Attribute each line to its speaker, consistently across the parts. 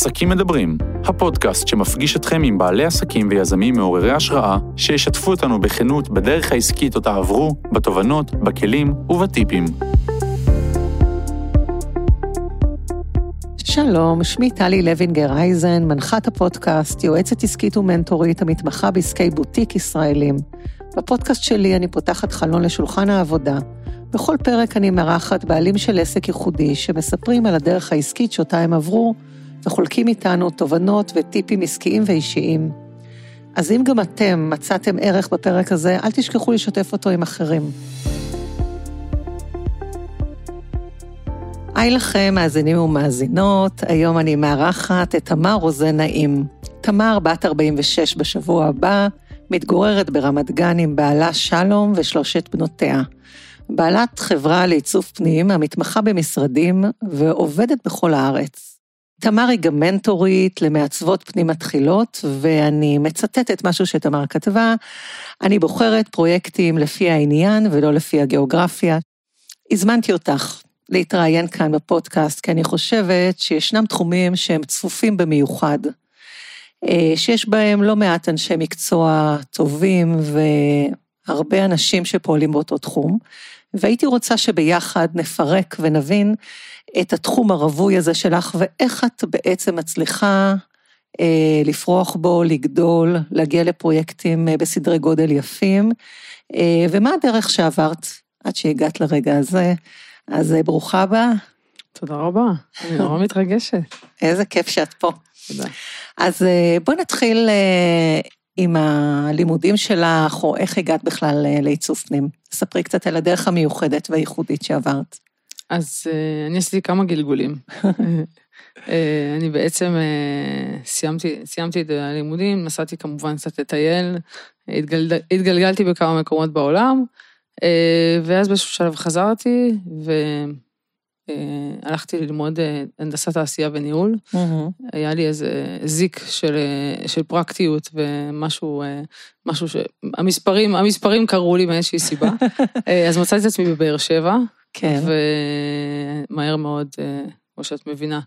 Speaker 1: עסקים מדברים, הפודקאסט שמפגיש אתכם עם בעלי עסקים ויזמים מעוררי השראה, שישתפו אותנו בכנות בדרך העסקית אותה עברו, בתובנות, בכלים ובטיפים.
Speaker 2: שלום, שמי טלי לוינגר אייזן, מנחת הפודקאסט, יועצת עסקית ומנטורית המתמחה בעסקי בוטיק ישראלים. בפודקאסט שלי אני פותחת חלון לשולחן העבודה. בכל פרק אני מארחת בעלים של עסק ייחודי שמספרים על הדרך העסקית שאותה הם עברו וחולקים איתנו תובנות וטיפים עסקיים ואישיים. אז אם גם אתם מצאתם ערך בפרק הזה, אל תשכחו לשתף אותו עם אחרים. היי לכם, מאזינים ומאזינות, היום אני מארחת את תמר רוזן נעים. תמר, בת 46 בשבוע הבא, מתגוררת ברמת גן עם בעלה שלום ושלושת בנותיה. בעלת חברה לעיצוב פנים המתמחה במשרדים ועובדת בכל הארץ. תמר היא גם מנטורית למעצבות פנים מתחילות, ואני מצטטת משהו שתמר כתבה, אני בוחרת פרויקטים לפי העניין ולא לפי הגיאוגרפיה. הזמנתי אותך להתראיין כאן בפודקאסט, כי אני חושבת שישנם תחומים שהם צפופים במיוחד, אה, שיש בהם לא מעט אנשי מקצוע טובים והרבה אנשים שפועלים באותו תחום, והייתי רוצה שביחד נפרק ונבין את התחום הרווי הזה שלך, ואיך את בעצם מצליחה אה, לפרוח בו, לגדול, להגיע לפרויקטים אה, בסדרי גודל יפים, אה, ומה הדרך שעברת עד שהגעת לרגע הזה. אז אה, ברוכה הבאה.
Speaker 3: תודה רבה, אני נורא מתרגשת.
Speaker 2: איזה כיף שאת פה.
Speaker 3: תודה.
Speaker 2: אז אה, בואי נתחיל אה, עם הלימודים שלך, או איך הגעת בכלל אה, לעיצוב פנים. ספרי קצת על הדרך המיוחדת והייחודית שעברת.
Speaker 3: אז אה, אני עשיתי כמה גלגולים. אה, אני בעצם סיימתי, סיימתי את הלימודים, נסעתי כמובן קצת לטייל, התגלד, התגלגלתי בכמה מקומות בעולם, ואז באיזשהו שלב חזרתי, והלכתי ללמוד אה, הנדסת תעשייה וניהול. היה לי איזה זיק של, אה, של פרקטיות ומשהו, אה, משהו ש... המספרים, המספרים קרו לי מאיזושהי סיבה. אה, אז מצאתי את עצמי בבאר שבע,
Speaker 2: כן.
Speaker 3: ומהר מאוד, אה, כמו שאת מבינה,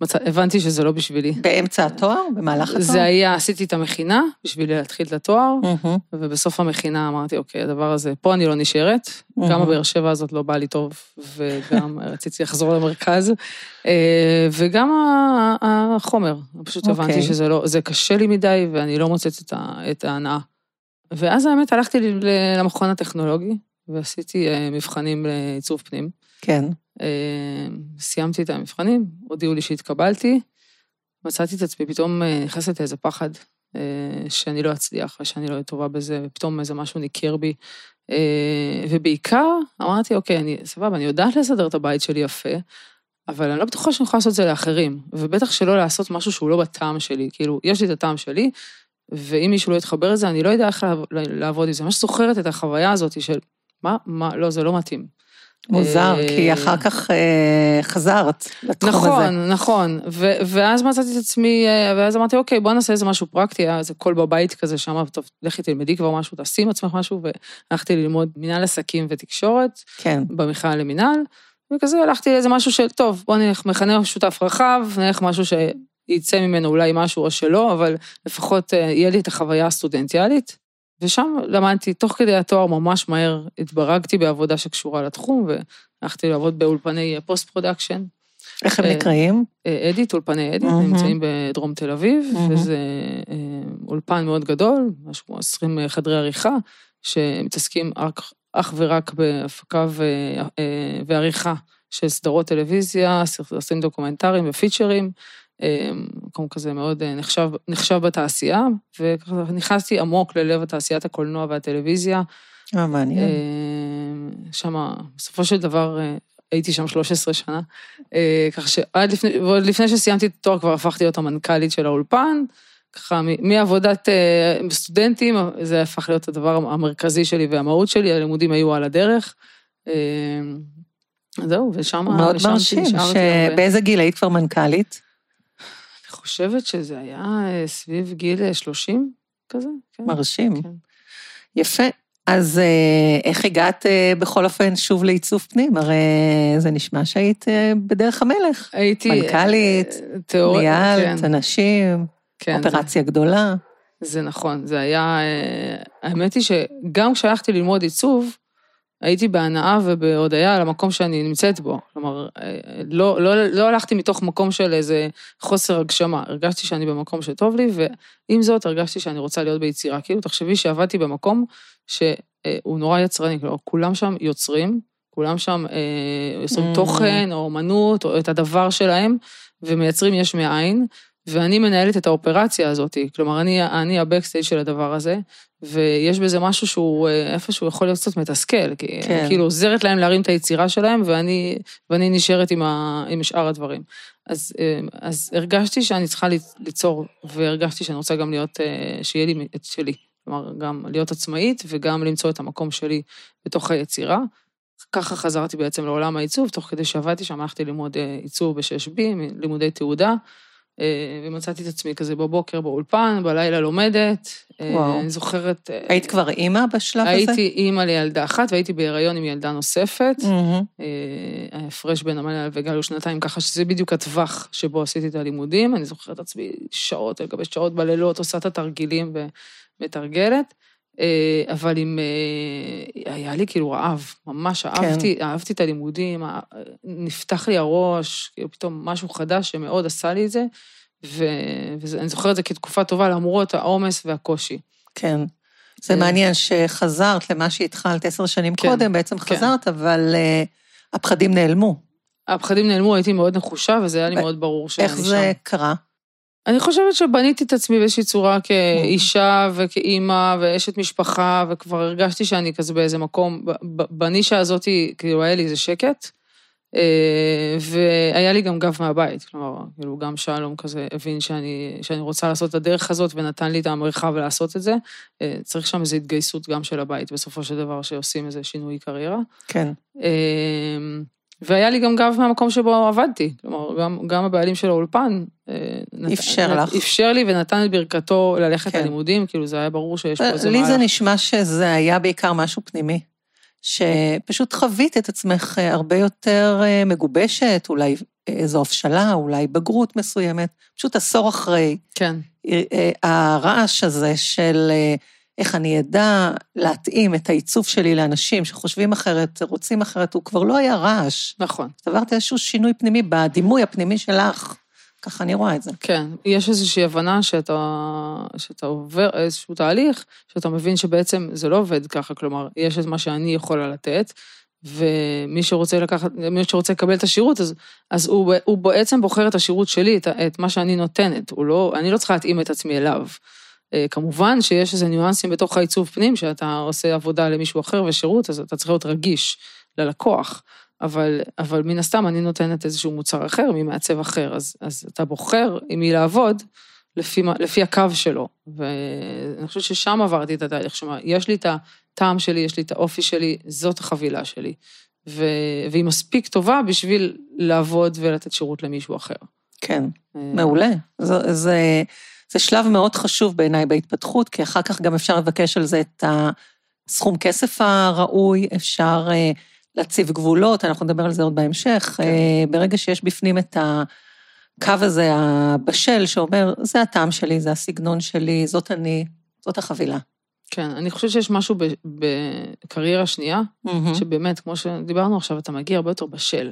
Speaker 3: מצא... הבנתי שזה לא בשבילי.
Speaker 2: באמצע התואר? במהלך התואר?
Speaker 3: זה היה, עשיתי את המכינה בשביל להתחיל את התואר,
Speaker 2: מהמם.
Speaker 3: ובסוף המכינה אמרתי, אוקיי, הדבר הזה, פה אני לא נשארת, גם
Speaker 2: מהמם.
Speaker 3: הבאר שבע הזאת לא באה לי טוב, וגם רציתי לחזור למרכז, אה, וגם החומר, פשוט הבנתי
Speaker 2: אוקיי.
Speaker 3: שזה לא, זה קשה לי מדי, ואני לא מוצאת את ה- את ההנאה. ואז האמת, הלכתי למכון הטכנולוגי, ועשיתי אה, מבחנים לעיצוב פנים.
Speaker 2: כן.
Speaker 3: אה, סיימתי את המבחנים, הודיעו לי שהתקבלתי, מצאתי את עצמי פתאום אה, נכנסת לאיזה פחד אה, שאני לא אצליח ושאני לא אהיה טובה בזה, ופתאום איזה משהו ניכר בי. ובעיקר אמרתי, אוקיי, אני, סבבה, אני יודעת לסדר את הבית שלי יפה, אבל אני לא בטוחה שאני יכולה לעשות את זה לאחרים, ובטח שלא לעשות משהו שהוא לא בטעם שלי, כאילו, יש לי את הטעם שלי, ואם מישהו לא יתחבר לזה, אני לא יודע איך לעב- לעבוד עם זה. ממש זוכרת את החוויה הזאת של, מה, מה, לא, זה לא מתאים.
Speaker 2: מוזר,
Speaker 3: אה,
Speaker 2: כי אחר כך אה, חזרת לתחום הזה.
Speaker 3: נכון, נכון. ואז מצאתי את עצמי, אה, ואז אמרתי, אוקיי, בוא נעשה איזה משהו פרקטי, היה איזה קול בבית כזה שאמר, טוב, לכי תלמדי כבר משהו, תעשי עם עצמך משהו, והלכתי ללמוד מנהל עסקים ותקשורת,
Speaker 2: כן.
Speaker 3: במכללה למינהל, וכזה הלכתי לאיזה משהו של, טוב, בוא נלך מכנה משותף רחב, נלך משהו שיצא ממנו אולי משהו או שלא, אבל לפחות אה, יהיה לי את החוויה הסטודנטיאלית. ושם למדתי, תוך כדי התואר ממש מהר התברגתי בעבודה שקשורה לתחום, והלכתי לעבוד באולפני post production.
Speaker 2: איך הם
Speaker 3: אה,
Speaker 2: נקראים?
Speaker 3: אה, אדיט, אולפני אדיט,
Speaker 2: מהמם.
Speaker 3: נמצאים בדרום תל אביב,
Speaker 2: מהמם.
Speaker 3: וזה אה, אולפן מאוד גדול, משהו כמו 20 חדרי עריכה, שמתעסקים רק, אך ורק בהפקה ו- ועריכה של סדרות טלוויזיה, סרטים דוקומנטריים ופיצ'רים, מקום כזה מאוד אה, נחשב, נחשב בתעשייה, וככה נכנסתי עמוק ללב התעשיית הקולנוע והטלוויזיה.
Speaker 2: אה, מעניין.
Speaker 3: שם, בסופו של דבר, אה, הייתי שם 13 שנה, כך שעד לפני, ועוד לפני שסיימתי את התואר כבר הפכתי להיות המנכ"לית של האולפן, ככה מעבודת סטודנטים, זה הפך להיות הדבר המרכזי שלי והמהות שלי, הלימודים היו על הדרך. אה, זהו, ושם
Speaker 2: מאוד מרשים. שבאיזה גיל היית כבר מנכ"לית?
Speaker 3: חושבת שזה היה אה, סביב גיל אה, 30 כזה. כן.
Speaker 2: מרשים.
Speaker 3: כן.
Speaker 2: יפה. אז אה, איך הגעת אה, בכל אופן שוב לעיצוב פנים? הרי זה נשמע שהיית אה, בדרך המלך.
Speaker 3: הייתי...
Speaker 2: מנכ"לית,
Speaker 3: אה, תיאור-
Speaker 2: ניהלת
Speaker 3: כן,
Speaker 2: אנשים,
Speaker 3: כן, זה-
Speaker 2: אופרציה גדולה.
Speaker 3: זה נכון, זה היה... אה, האמת היא שגם כשהלכתי ללמוד עיצוב, הייתי בהנאה ובהודיה על המקום שאני נמצאת בו. כלומר, אה, לא, לא, לא הלכתי מתוך מקום של איזה חוסר הגשמה, הרגשתי שאני במקום שטוב לי, ועם זאת הרגשתי שאני רוצה להיות ביצירה. כאילו, תחשבי שעבדתי במקום שהוא נורא יצרני, כלומר, כולם שם יוצרים, כולם שם אה, יוצרים
Speaker 2: Mm.
Speaker 3: תוכן, או אומנות, או את הדבר שלהם, ומייצרים יש מאין. ואני מנהלת את האופרציה הזאת, כלומר, אני, אני הבקסטייג' של הדבר הזה, ויש בזה משהו שהוא אה, איפשהו יכול להיות קצת מתסכל, כי
Speaker 2: כן.
Speaker 3: אני כאילו עוזרת להם להרים את היצירה שלהם, ואני, ואני נשארת עם, ה, עם שאר הדברים. אז, אה, אז הרגשתי שאני צריכה ליצור, והרגשתי שאני רוצה גם להיות, אה, שיהיה לי את שלי. כלומר, גם להיות עצמאית וגם למצוא את המקום שלי בתוך היצירה. ככה חזרתי בעצם לעולם העיצוב, תוך כדי שעבדתי שם, הלכתי ללמוד עיצוב ב-6B, לימודי תעודה, ומצאתי את עצמי כזה בבוקר באולפן, בלילה לומדת. אה,
Speaker 2: וואו.
Speaker 3: אני זוכרת... אה,
Speaker 2: היית כבר אימא בשלב הזה?
Speaker 3: הייתי אימא לילדה אחת, והייתי בהיריון עם ילדה נוספת. אה, ההפרש בין עמליה וגל הוא שנתיים, ככה שזה בדיוק הטווח שבו עשיתי את הלימודים. אני זוכרת את עצמי שעות על גבי שעות בלילות, עושה את התרגילים ומתרגלת. אה, אבל עם... אה, היה לי כאילו רעב, ממש אהבתי, אהבתי את הלימודים, אה, נפתח לי הראש, כאילו פתאום משהו חדש שמאוד עשה לי את זה, ואני זוכרת את זה כתקופה טובה למרות העומס והקושי.
Speaker 2: כן. זה. מעניין שחזרת למה שהתחלת עשר שנים
Speaker 3: כן,
Speaker 2: קודם, בעצם
Speaker 3: כן.
Speaker 2: חזרת, אבל אה, הפחדים נעלמו.
Speaker 3: הפחדים נעלמו, הייתי מאוד נחושה, וזה היה לי
Speaker 2: ו-
Speaker 3: מאוד ברור שאני
Speaker 2: איך
Speaker 3: שם.
Speaker 2: זה קרה?
Speaker 3: אני חושבת שבניתי את עצמי באיזושהי צורה כאישה וכאימא ואשת משפחה, וכבר הרגשתי שאני כזה באיזה מקום, בנישה הזאת, כאילו, היה לי איזה שקט. אה, והיה לי גם גב מהבית, כלומר, כאילו, גם שלום כזה הבין שאני, שאני רוצה לעשות את הדרך הזאת, ונתן לי את המרחב לעשות את זה. אה, צריך שם איזו התגייסות גם של הבית, בסופו של דבר, שעושים איזה שינוי קריירה.
Speaker 2: כן.
Speaker 3: אה, והיה לי גם גב מהמקום שבו עבדתי, כלומר, גם, גם הבעלים של האולפן... אה,
Speaker 2: אפשר
Speaker 3: נת-
Speaker 2: לך.
Speaker 3: אפשר לי ונתן את ברכתו ללכת
Speaker 2: כן.
Speaker 3: ללימודים, כאילו זה היה ברור שיש פה איזה
Speaker 2: לי זה
Speaker 3: מהלך.
Speaker 2: נשמע שזה היה בעיקר משהו פנימי. שפשוט חווית את עצמך אה, הרבה יותר אה, מגובשת, אולי איזו הבשלה, אולי בגרות מסוימת, פשוט עשור אחרי.
Speaker 3: כן,
Speaker 2: אה, אה, הרעש הזה של אה, איך אני אדע להתאים את העיצוב שלי לאנשים שחושבים אחרת, רוצים אחרת, הוא כבר לא היה רעש.
Speaker 3: נכון.
Speaker 2: עברת איזשהו שינוי פנימי בדימוי הפנימי שלך. ככה אני רואה את זה.
Speaker 3: כן, יש איזושהי הבנה שאתה, שאתה עובר איזשהו תהליך, שאתה מבין שבעצם זה לא עובד ככה, כלומר, יש את מה שאני יכולה לתת, ומי שרוצה לקחת, מי שרוצה לקבל את השירות, אז, אז הוא, הוא בעצם בוחר את השירות שלי, את, את מה שאני נותנת, הוא לא, אני לא צריכה להתאים את עצמי אליו. אה, כמובן שיש איזה ניואנסים בתוך העיצוב פנים, שאתה עושה עבודה למישהו אחר ושירות, אז אתה צריך להיות רגיש ללקוח. אבל, אבל מן הסתם אני נותנת איזשהו מוצר אחר ממעצב אחר, אז, אז אתה בוחר עם מי לעבוד לפי, לפי הקו שלו. ואני חושבת ששם עברתי את התהליך, שמה, יש לי את הטעם שלי, יש לי את האופי שלי, זאת החבילה שלי. ו, והיא מספיק טובה בשביל לעבוד ולתת שירות למישהו אחר.
Speaker 2: כן.
Speaker 3: אה,
Speaker 2: מעולה. זה, זה, זה שלב מאוד חשוב בעיניי בהתפתחות, כי אחר כך גם אפשר לבקש על זה את הסכום כסף הראוי, אפשר אה, להציב גבולות, אנחנו נדבר על זה עוד בהמשך.
Speaker 3: כן.
Speaker 2: אה, ברגע שיש בפנים את הקו הזה הבשל, שאומר, זה הטעם שלי, זה הסגנון שלי, זאת אני, זאת החבילה.
Speaker 3: כן, אני חושבת שיש משהו בקריירה שנייה, שבאמת, כמו שדיברנו עכשיו, אתה מגיע הרבה יותר בשל.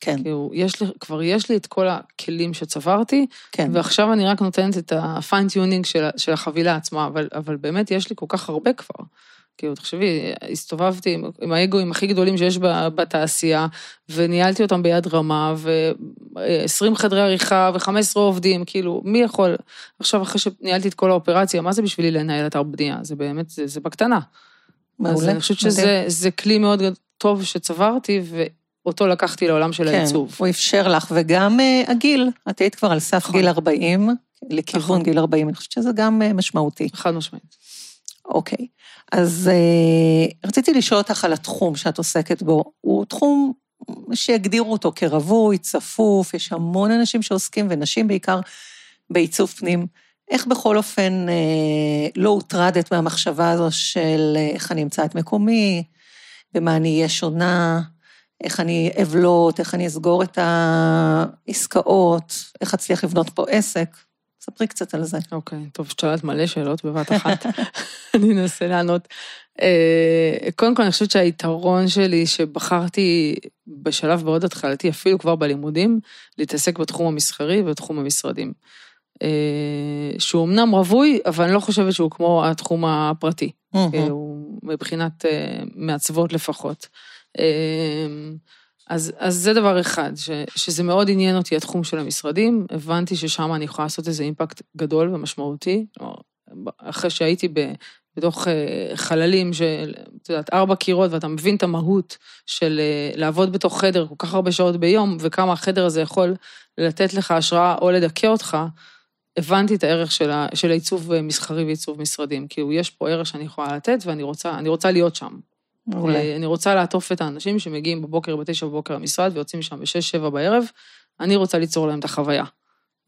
Speaker 2: כן,
Speaker 3: כאילו, יש לי, כבר יש לי את כל הכלים שצברתי,
Speaker 2: כן.
Speaker 3: ועכשיו אני רק נותנת את ה fine tuning של, של החבילה עצמה, אבל, אבל באמת יש לי כל כך הרבה כבר. כאילו, תחשבי, הסתובבתי עם, עם האגואים הכי גדולים שיש בתעשייה, וניהלתי אותם ביד רמה, ו-20 חדרי עריכה ו-15 עובדים, כאילו, מי יכול... עכשיו, אחרי שניהלתי את כל האופרציה, מה זה בשבילי לנהל אתר בנייה? זה באמת, זה, זה בקטנה.
Speaker 2: מעולה.
Speaker 3: אז אני חושבת. שזה זה כלי מאוד טוב שצברתי, ואותו לקחתי לעולם של
Speaker 2: כן,
Speaker 3: העיצוב.
Speaker 2: הוא אפשר לך, וגם אה, הגיל, את היית כבר על סף
Speaker 3: נכון.
Speaker 2: גיל 40, לכיוון
Speaker 3: נכון.
Speaker 2: גיל 40, אני חושבת שזה גם אה, משמעותי.
Speaker 3: חד משמעית.
Speaker 2: אוקיי, אז אה, רציתי לשאול אותך על התחום שאת עוסקת בו. הוא תחום שיגדירו אותו כרווי, צפוף, יש המון אנשים שעוסקים, ונשים בעיקר, בעיצוב פנים. איך בכל אופן אה, לא הוטרדת מהמחשבה הזו של איך אני אמצא את מקומי, במה אני אהיה שונה, איך אני אבלוט, איך אני אסגור את העסקאות, איך אצליח לבנות פה עסק. ספרי קצת על זה.
Speaker 3: אוקיי, טוב, שאלת מלא שאלות בבת אחת. אני אנסה לענות. אה, קודם כל, אני חושבת שהיתרון שלי, שבחרתי בשלב מאוד התחלתי, אפילו כבר בלימודים, להתעסק בתחום המסחרי ובתחום המשרדים. אה, שהוא אמנם רווי, אבל אני לא חושבת שהוא כמו התחום הפרטי. הוא מבחינת אה, מעצבות לפחות. אז, אז זה דבר אחד, ש, שזה מאוד עניין אותי, התחום של המשרדים. הבנתי ששם אני יכולה לעשות איזה אימפקט גדול ומשמעותי. אחרי שהייתי ב, בתוך אה, חללים של, את יודעת, ארבע קירות, ואתה מבין את המהות של אה, לעבוד בתוך חדר כל כך הרבה שעות ביום, וכמה החדר הזה יכול לתת לך השראה או לדכא אותך, הבנתי את הערך של, ה, של העיצוב אה, מסחרי ועיצוב משרדים. כאילו, יש פה ערך שאני יכולה לתת, ואני רוצה, רוצה להיות שם. אולי. אני רוצה לעטוף את האנשים שמגיעים בבוקר, בתשע בבוקר למשרד, ויוצאים משם בשש, שבע בערב, אני רוצה ליצור להם את החוויה.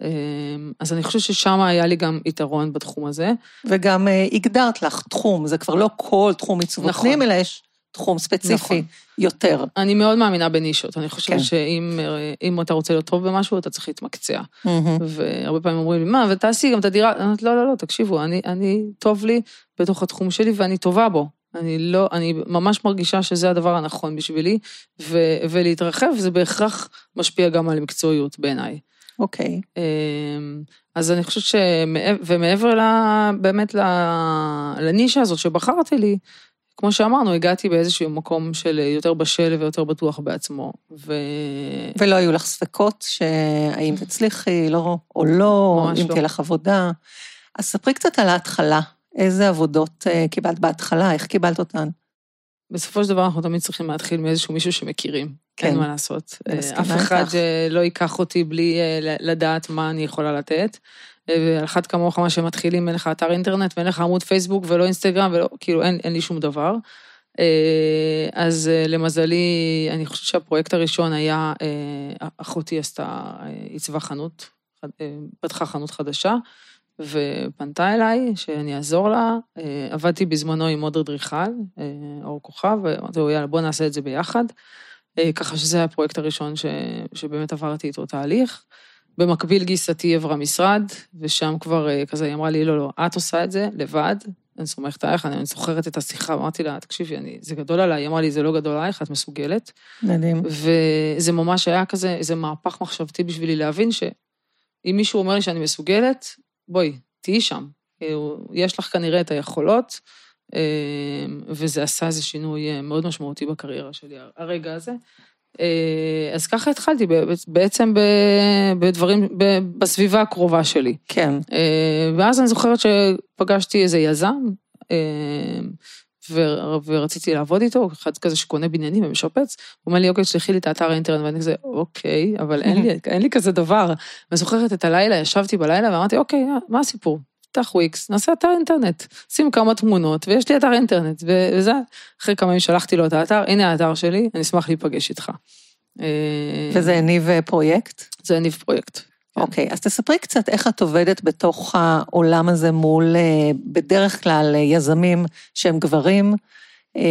Speaker 3: אמ, אז אני חושבת ששם היה לי גם יתרון בתחום הזה.
Speaker 2: וגם אה, הגדרת לך תחום, זה כבר לא כל תחום עיצוב נכון. הפנים, אלא יש תחום ספציפי נכון. יותר.
Speaker 3: אני מאוד מאמינה בנישות, אני חושבת כן. שאם אה, אתה רוצה להיות טוב במשהו, אתה צריך להתמקצע. Mm-hmm. והרבה פעמים אומרים לי, מה, ותעשי גם את הדירה, אני אומרת, לא, לא, לא, תקשיבו, אני, אני, טוב לי בתוך התחום שלי ואני טובה בו. אני לא, אני ממש מרגישה שזה הדבר הנכון בשבילי, ו, ולהתרחב זה בהכרח משפיע גם על מקצועיות בעיניי.
Speaker 2: אוקיי. Okay.
Speaker 3: אמ, אז אני חושבת ש... ומעבר לה, באמת לנישה הזאת שבחרתי לי, כמו שאמרנו, הגעתי באיזשהו מקום של יותר בשל ויותר בטוח בעצמו. ו...
Speaker 2: ולא היו לך ספקות שהאם תצליחי, לא, או לא, אם לא. תהיה לך עבודה. אז ספרי קצת על ההתחלה. איזה עבודות אה, קיבלת בהתחלה, איך קיבלת אותן?
Speaker 3: בסופו של דבר אנחנו תמיד צריכים להתחיל מאיזשהו מישהו שמכירים. כן. אין מה לעשות. אה, אף אחד אה, לא ייקח אותי בלי לדעת מה אני יכולה לתת. ועל אחת כמוך, מה שמתחילים, אין לך אתר אינטרנט ואין לך עמוד פייסבוק ולא אינסטגרם, ולא, כאילו אין, אין לי שום דבר. אז למזלי, אני חושבת שהפרויקט הראשון היה, אחותי עשתה, עיצבה חנות, פתחה חנות חדשה, ופנתה אליי שאני אעזור לה. אה, עבדתי בזמנו עם עוד אדריכל, אה, אור כוכב, ואמרתי לו, יאללה, בוא נעשה את זה ביחד. אה, ככה שזה הפרויקט הראשון ש, שבאמת עברתי איתו תהליך. במקביל גיסתי עברה משרד, ושם כבר כזה, היא אמרה לי, לא, לא, את עושה את זה לבד, אני סומכת עלייך, אני זוכרת את השיחה, אמרתי לה, תקשיבי, אני, זה גדול עליי, היא אמרה לי, זה לא גדול עלייך, את מסוגלת.
Speaker 2: מדהים.
Speaker 3: וזה ממש היה כזה, איזה מהפך מחשבתי בשבילי להבין שאם מישהו אומר לי שאני מסוגלת, בואי, תהיי שם. כאילו, יש לך כנראה את היכולות, אה, וזה עשה איזה שינוי אה, מאוד משמעותי בקריירה שלי, הרגע הזה. אה, אז ככה התחלתי, בעצם בדברים, בסביבה הקרובה שלי.
Speaker 2: כן.
Speaker 3: ואז אני זוכרת שפגשתי איזה יזם, ורציתי לעבוד איתו, אחד כזה שקונה בניינים ומשפץ, הוא אומר לי, אוקיי, שלחי לי את האתר האינטרנט, ואני כזה, אוקיי, אבל אין לי, אין לי כזה דבר. ואני זוכרת את הלילה, ישבתי בלילה ואמרתי, אוקיי, מה הסיפור? פתח וויקס, נעשה אתר אינטרנט, שים כמה תמונות, ויש לי אתר אינטרנט, וזה, אחרי כמה ימים שלחתי לו את האתר, הנה האתר שלי, אני אשמח להיפגש איתך.
Speaker 2: וזה הניב אה, פרויקט?
Speaker 3: זה הניב פרויקט.
Speaker 2: כן. אוקיי, okay, אז תספרי קצת איך את עובדת בתוך העולם הזה מול, אה, בדרך כלל, אה, יזמים שהם גברים, אה,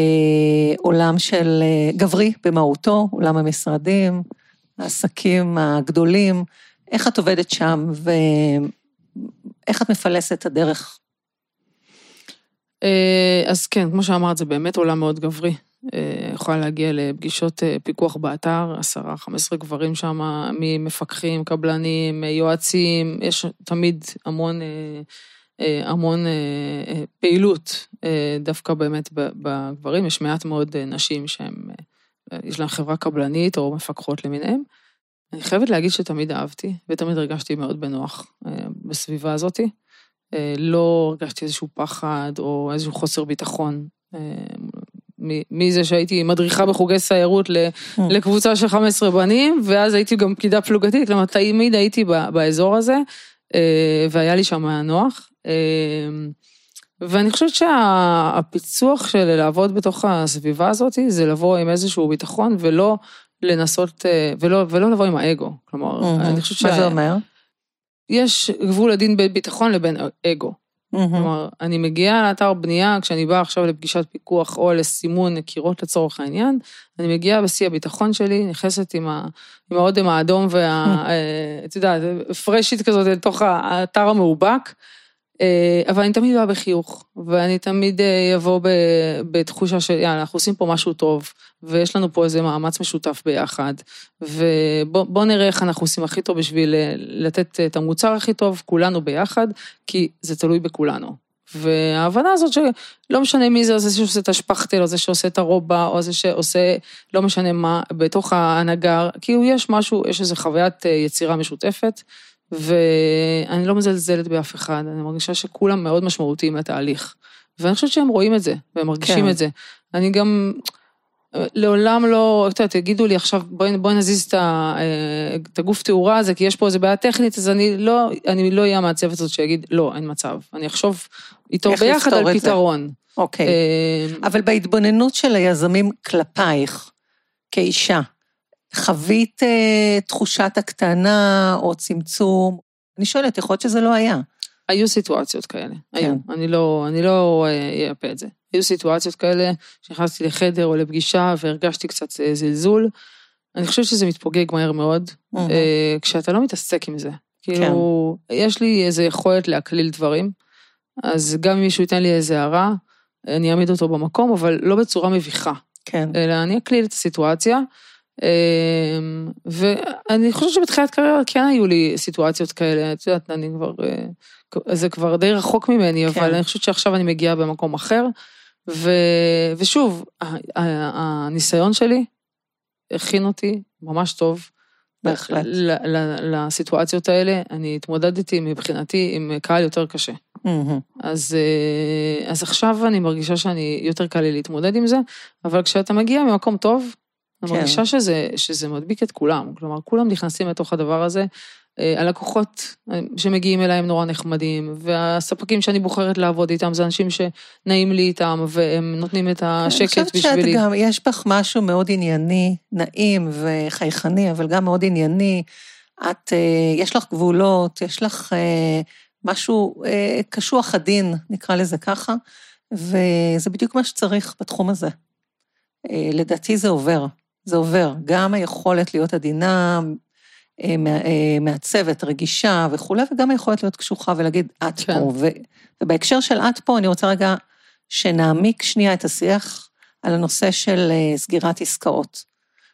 Speaker 2: עולם של גברי במהותו, עולם המשרדים, העסקים הגדולים, איך את עובדת שם ואיך את מפלסת את הדרך?
Speaker 3: אז כן, כמו שאמרת, זה באמת עולם מאוד גברי. אה, יכולה להגיע לפגישות אה, פיקוח באתר, עשרה, חמש עשרה גברים שם, ממפקחים, קבלנים, יועצים, יש תמיד המון, אה, המון פעילות, דווקא באמת בגברים, יש מעט מאוד נשים שהן, יש להן חברה קבלנית או מפקחות למיניהן. אני חייבת להגיד שתמיד אהבתי, ותמיד הרגשתי מאוד בנוח בסביבה הזאתי. לא הרגשתי איזשהו פחד או איזשהו חוסר ביטחון מזה שהייתי מדריכה בחוגי סיירות mm. לקבוצה של 15 בנים, ואז הייתי גם פקידה פלוגתית, כלומר תמיד הייתי באזור הזה, אה, והיה לי שם נוח. אה, ואני חושבת שהפיצוח של לעבוד בתוך הסביבה הזאת, זה לבוא עם איזשהו ביטחון, ולא לנסות, אה, ולא, ולא לבוא עם האגו. כלומר.
Speaker 2: אני חושבת שה... מה זה אומר?
Speaker 3: יש גבול הדין בין ביטחון לבין אגו. כלומר, אני מגיעה לאתר בנייה, כשאני באה עכשיו לפגישת פיקוח או לסימון קירות לצורך העניין, אני מגיעה בשיא הביטחון שלי, נכנסת עם, ה, עם האודם האדום וה... אה, את יודעת, פרשית כזאת לתוך האתר המאובק, אבל אני תמיד באה בחיוך, ואני תמיד אה, אבוא בתחושה של, יאללה, אנחנו עושים פה משהו טוב, ויש לנו פה איזה מאמץ משותף ביחד, ובוא נראה איך אנחנו עושים הכי טוב בשביל אה, לתת את המוצר הכי טוב, כולנו ביחד, כי זה תלוי בכולנו. וההבנה הזאת שלא משנה מי זה, זה שעושה את השפכטל, או זה שעושה את הרובה, או זה שעושה לא משנה מה, בתוך ההנהגה, כאילו יש משהו, יש איזו חוויית אה, יצירה משותפת, ואני לא מזלזלת באף אחד, אני מרגישה שכולם מאוד משמעותיים לתהליך. ואני חושבת שהם רואים את זה, והם מרגישים
Speaker 2: כן.
Speaker 3: את זה. אני גם לעולם לא, את יודעת, יגידו לי עכשיו, בואי, בואי נזיז את, ה, אה, את הגוף תאורה הזה, כי יש פה איזה בעיה טכנית, אז אני לא, אני לא אהיה המעצבת הזאת שיגיד, לא, אין מצב. אני אחשוב איתו ביחד על. פתרון.
Speaker 2: אוקיי.
Speaker 3: אה,
Speaker 2: אבל בהתבוננות של היזמים כלפייך, כאישה, חווית אה, תחושת הקטנה או צמצום? אני שואלת, יכול להיות שזה לא היה.
Speaker 3: היו סיטואציות כאלה,
Speaker 2: כן.
Speaker 3: היו. אני לא, אני לא אה, אייפה את זה. היו סיטואציות כאלה שנכנסתי לחדר או לפגישה והרגשתי קצת אה, זלזול. אני חושבת שזה מתפוגג מהר מאוד. אה, כשאתה לא מתעסק עם זה. כאילו, יש לי איזו יכולת להקליל דברים, אז גם אם מישהו ייתן לי איזה הערה, אני אעמיד אותו במקום, אבל לא בצורה מביכה,
Speaker 2: כן.
Speaker 3: אלא אני אקליל את הסיטואציה. אה, ואני חושבת שבתחילת קריירה כן היו לי סיטואציות כאלה, את יודעת, אני כבר, אה, זה כבר די רחוק ממני,
Speaker 2: כן.
Speaker 3: אבל אני חושבת שעכשיו אני מגיעה במקום אחר. ו... ושוב, הניסיון שלי הכין אותי ממש טוב.
Speaker 2: בהחלט.
Speaker 3: ל- ל- לסיטואציות האלה, אני התמודדתי מבחינתי עם קהל יותר קשה.
Speaker 2: מהמם.
Speaker 3: אז, אה, אז עכשיו אני מרגישה שאני, יותר קל לי להתמודד עם זה, אבל כשאתה מגיע ממקום טוב, אני
Speaker 2: כן.
Speaker 3: מרגישה שזה, שזה מדביק את כולם. כלומר, כולם נכנסים לתוך הדבר הזה. אה, הלקוחות אה, שמגיעים אליי הם נורא נחמדים, והספקים שאני בוחרת לעבוד איתם זה אנשים שנעים לי איתם, והם נותנים את
Speaker 2: אני
Speaker 3: השקט
Speaker 2: חושבת
Speaker 3: בשבילי.
Speaker 2: שאת גם, יש בך משהו מאוד ענייני, נעים וחייכני, אבל גם מאוד ענייני. את, אה, יש לך גבולות, יש לך משהו קשוח עדין, נקרא לזה ככה, וזה בדיוק מה שצריך בתחום הזה. לדעתי זה עובר, זה עובר. גם היכולת להיות עדינה, אה, אה, מעצבת, רגישה וכולי, וגם היכולת להיות קשוחה ולהגיד, את
Speaker 3: כן.
Speaker 2: פה. ו- ובהקשר של את פה, אני רוצה רגע שנעמיק שנייה את השיח על הנושא של אה, סגירת עסקאות.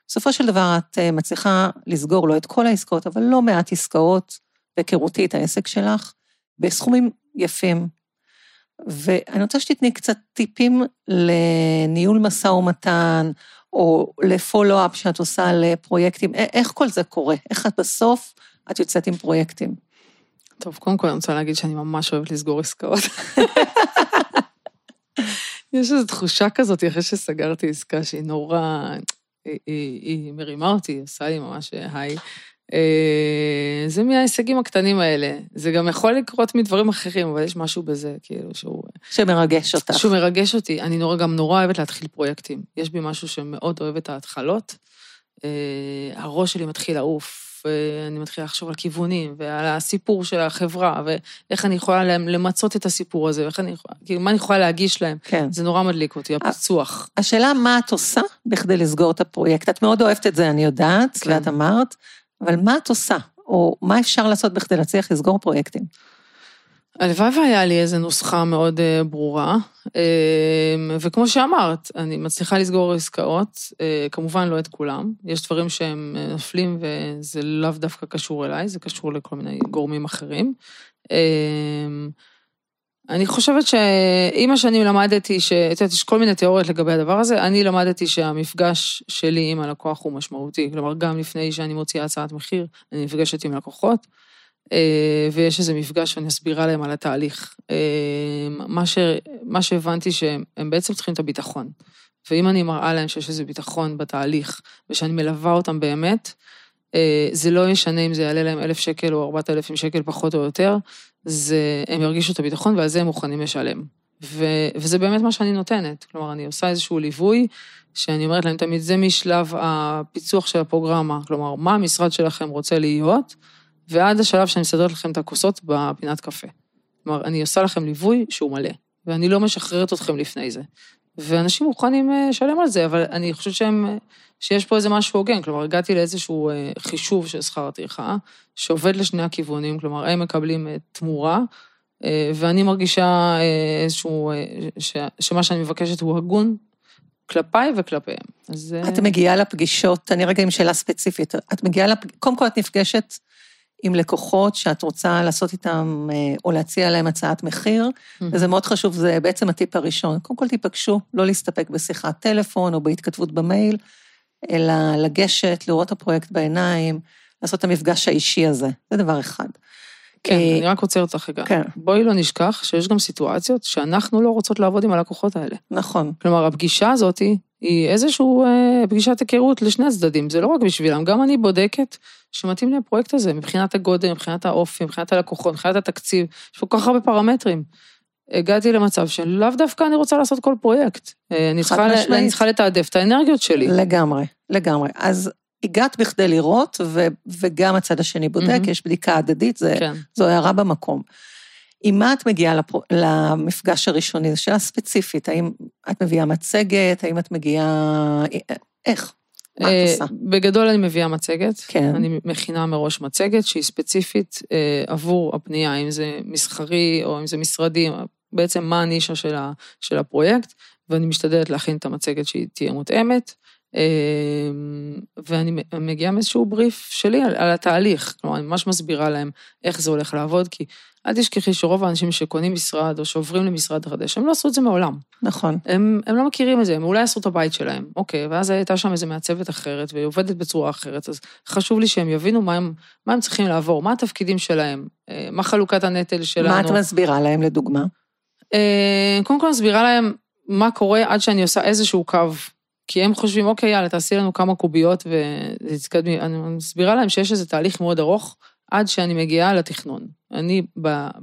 Speaker 2: בסופו של דבר את מצליחה לסגור לא את כל העסקאות, אבל לא מעט עסקאות, בהיכרותי את העסק שלך, בסכומים יפים. ואני רוצה שתתני קצת טיפים לניהול משא ומתן, או לפולו-אפ שאת עושה לפרויקטים, איך כל זה קורה? איך את בסוף, את יוצאת עם פרויקטים?
Speaker 3: טוב, קודם כל אני רוצה להגיד שאני ממש אוהבת לסגור עסקאות. יש איזו תחושה כזאת אחרי שסגרתי עסקה שהיא נורא, היא, היא, היא מרימה אותי, עושה לי ממש היי. אה, זה מההישגים הקטנים האלה. זה גם יכול לקרות מדברים אחרים, אבל יש משהו בזה, כאילו, שהוא...
Speaker 2: שמרגש אותך.
Speaker 3: שהוא מרגש אותי. אני נורא, גם נורא אוהבת להתחיל פרויקטים. יש בי משהו שמאוד אוהב את ההתחלות. אה, הראש שלי מתחיל לעוף, ואני מתחילה לחשוב על כיוונים, ועל הסיפור של החברה, ואיך אני יכולה להם- למצות את הסיפור הזה, ואיך אני יכולה, כאילו, מה אני יכולה להגיש להם.
Speaker 2: כן.
Speaker 3: זה נורא מדליק אותי, הפיצוח.
Speaker 2: השאלה, מה את עושה בכדי לסגור את הפרויקט? את מאוד אוהבת את זה, אני יודעת,
Speaker 3: כן.
Speaker 2: ואת אמרת, אבל מה את עושה? או מה אפשר לעשות בכדי להצליח לסגור פרויקטים?
Speaker 3: הלוואי והיה לי איזו נוסחה מאוד אה, ברורה, אה, וכמו שאמרת, אני מצליחה לסגור עסקאות, אה, כמובן לא את כולם, יש דברים שהם אה, נופלים וזה לאו דווקא קשור אליי, זה קשור לכל מיני גורמים אחרים. אני חושבת שעם השנים למדתי, שאת יודעת, יש כל מיני תיאוריות לגבי הדבר הזה, אני למדתי שהמפגש שלי עם הלקוח הוא משמעותי. כלומר, גם לפני שאני מוציאה הצעת מחיר, אני נפגשת עם לקוחות, אה, ויש איזה מפגש ואני אסבירה להם על התהליך. אה, מה, ש, מה שהבנתי שהם הם בעצם צריכים את הביטחון. ואם אני מראה להם שיש איזה ביטחון בתהליך, ושאני מלווה אותם באמת, אה, זה לא ישנה אם זה יעלה להם אלף שקל או ארבעת אלפים שקל פחות או יותר, זה, הם ירגישו את הביטחון ועל זה הם מוכנים לשלם. ו, וזה באמת מה שאני נותנת. כלומר, אני עושה איזשהו ליווי, שאני אומרת להם תמיד, זה משלב הפיצוח של הפרוגרמה. כלומר, מה המשרד שלכם רוצה להיות, ועד השלב שאני מסדרת לכם את הכוסות בפינת קפה. כלומר, אני עושה לכם ליווי שהוא מלא, ואני לא משחררת אתכם לפני זה. ואנשים מוכנים אה, לשלם על זה, אבל אני חושבת שהם, אה, שיש פה איזה משהו הוגן. כלומר, הגעתי לאיזשהו אה, חישוב של שכר הטרחה, שעובד לשני הכיוונים, כלומר, הם מקבלים תמורה, ואני מרגישה איזשהו, שמה שאני מבקשת הוא הגון כלפיי וכלפיהם. אז...
Speaker 2: את מגיעה לפגישות, אני רגע עם שאלה ספציפית, את מגיעה, לפ... קודם כל את נפגשת עם לקוחות שאת רוצה לעשות איתם, אה, או להציע להם הצעת מחיר, mm-hmm. וזה מאוד חשוב, זה בעצם הטיפ הראשון. קודם כל תיפגשו, לא להסתפק בשיחת טלפון או בהתכתבות במייל, אלא לגשת, לראות את הפרויקט בעיניים, לעשות את המפגש האישי הזה, זה דבר אחד.
Speaker 3: כן, כי... אני רק רוצה אותך רגע. כן. בואי לא נשכח שיש גם סיטואציות שאנחנו לא רוצות לעבוד עם הלקוחות האלה.
Speaker 2: נכון.
Speaker 3: כלומר, הפגישה הזאת היא איזושהי אה, פגישת היכרות לשני הצדדים, זה לא רק בשבילם, גם אני בודקת שמתאים לי הפרויקט הזה, מבחינת הגודל, מבחינת האופי, מבחינת הלקוחות, מבחינת התקציב, יש פה כל כך הרבה פרמטרים. הגעתי למצב שלאו דווקא אני רוצה לעשות כל פרויקט. אה, אני צריכה, אני צריכה לתעדף את האנרגיות שלי.
Speaker 2: לגמרי, לגמרי. אז הגעת בכדי לראות, ו, וגם הצד השני בודק, mm-hmm. יש בדיקה הדדית, זה, כן. זו הערה במקום. עם מה את מגיעה לפר... למפגש הראשוני? זו שאלה ספציפית, האם את מביאה מצגת, האם את מגיעה... איך? מה את אה, עושה?
Speaker 3: בגדול אני מביאה מצגת.
Speaker 2: כן.
Speaker 3: אני מכינה מראש מצגת שהיא ספציפית אה, עבור הפנייה, אם זה מסחרי או אם זה משרדי, בעצם מה הנישה של, ה, של הפרויקט, ואני משתדלת להכין את המצגת שהיא תהיה מותאמת. אמ, ואני מגיעה מאיזשהו בריף שלי על, על התהליך, כלומר, אני ממש מסבירה להם איך זה הולך לעבוד, כי אל תשכחי שרוב האנשים שקונים משרד או שעוברים למשרד חדש, הם לא עשו את זה מעולם.
Speaker 2: נכון.
Speaker 3: הם, הם לא מכירים את זה, הם אולי עשו את הבית שלהם, אוקיי, ואז הייתה שם איזה מעצבת אחרת, והיא עובדת בצורה אחרת, אז חשוב לי שהם יבינו מה הם, מה הם צריכים לעבור, מה התפקידים שלהם, אה, מה חלוקת הנטל שלנו.
Speaker 2: מה את מסבירה להם, לדוגמה?
Speaker 3: אה, קודם כל מסבירה להם מה קורה עד שאני עושה איזשהו קו כי הם חושבים, אוקיי, יאללה, תעשי לנו כמה קוביות ותתקדמי. אני מסבירה להם שיש איזה תהליך מאוד ארוך עד שאני מגיעה לתכנון. אני,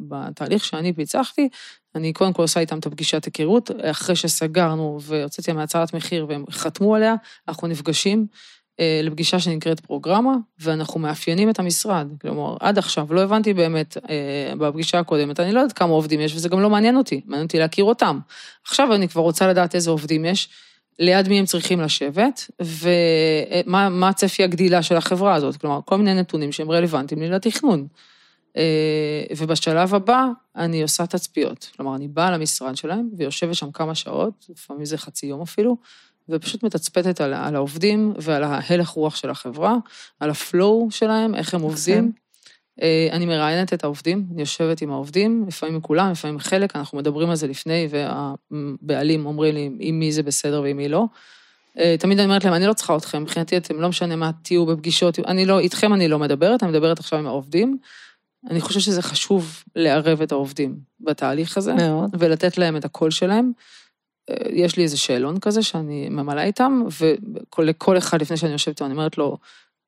Speaker 3: בתהליך שאני פיצחתי, אני קודם כל עושה איתם את הפגישת היכרות, אחרי שסגרנו והוצאתי הצעת מחיר והם חתמו עליה, אנחנו נפגשים אה, לפגישה שנקראת פרוגרמה, ואנחנו מאפיינים את המשרד. כלומר, עד עכשיו לא הבנתי באמת אה, בפגישה הקודמת, אני לא יודעת כמה עובדים יש, וזה גם לא מעניין אותי, מעניין אותי להכיר אותם. עכשיו אני כבר רוצה לדעת איזה עובדים יש. ליד מי הם צריכים לשבת, ומה הצפי הגדילה של החברה הזאת, כלומר, כל מיני נתונים שהם רלוונטיים לי לתכנון. אה, ובשלב הבא, אני עושה תצפיות. כלומר, אני באה למשרד שלהם ויושבת שם כמה שעות, לפעמים זה חצי יום אפילו, ופשוט מתצפתת על, על העובדים ועל ההלך רוח של החברה, על הפלואו שלהם, איך הם עובדים. אה, אני מראיינת את העובדים, אני יושבת עם העובדים, לפעמים עם כולם, לפעמים חלק, אנחנו מדברים על זה לפני, והבעלים אומרים לי עם מי זה בסדר ועם מי לא. אה, תמיד אני אומרת להם, אני לא צריכה אתכם, מבחינתי אתם לא משנה מה תהיו בפגישות, אני לא, איתכם אני לא מדברת, אני מדברת עכשיו עם העובדים. אני חושבת שזה חשוב לערב את העובדים בתהליך הזה, מאוד. ולתת להם את הקול שלהם. אה, יש לי איזה שאלון כזה שאני ממלאה איתם, ולכל אחד לפני שאני יושבת איתו, אני אומרת לו,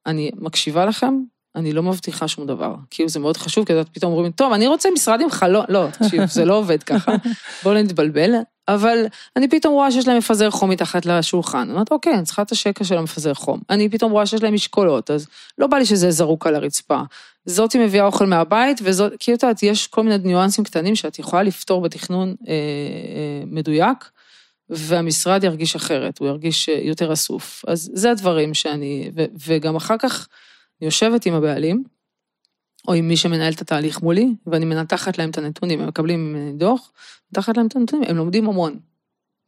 Speaker 3: אני מקשיבה לכם, אני לא מבטיחה שום דבר. כאילו זה מאוד חשוב, כי פתאום אומרים, טוב, אני רוצה משרד עם חלון, לא, תקשיב, זה לא עובד ככה, בואו נתבלבל. אבל אני פתאום רואה שיש להם מפזר חום מתחת לשולחן. אני אומרת, אוקיי, אני צריכה את השקע של המפזר חום. אני פתאום רואה שיש להם משקולות, אז לא בא לי שזה זרוק על הרצפה. זאתי מביאה אוכל מהבית, וזאת, כי את יודעת, יש כל מיני ניואנסים קטנים שאת יכולה לפתור בתכנון אה, אה, מדויק, והמשרד ירגיש אחרת, הוא ירגיש אה, יותר אסוף. אז זה הדברים שאני, ו, וגם אחר כך, יושבת עם הבעלים, או עם מי שמנהל את התהליך מולי, ואני מנתחת להם את הנתונים, הם מקבלים ממני דוח, מנתחת להם את הנתונים, הם לומדים המון.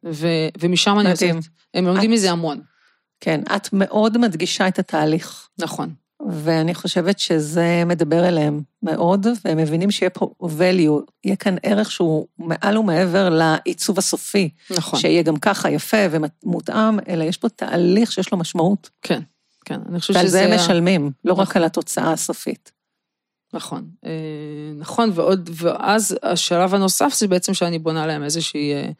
Speaker 3: ו, ומשם אני יוצאת, הם לומדים את... מזה המון.
Speaker 2: כן, את מאוד מדגישה את התהליך.
Speaker 3: נכון.
Speaker 2: ואני חושבת שזה מדבר אליהם מאוד, והם מבינים שיהיה פה value, יהיה כאן ערך שהוא מעל ומעבר לעיצוב הסופי.
Speaker 3: נכון.
Speaker 2: שיהיה גם ככה יפה ומותאם, אלא יש פה תהליך שיש לו משמעות.
Speaker 3: כן. כן, אני חושבת
Speaker 2: שזה... ועל זה הם משלמים, לא נכון. רק על התוצאה הסופית.
Speaker 3: נכון, אה, נכון, ועוד, ואז השלב הנוסף זה בעצם שאני בונה להם איזושהי אה,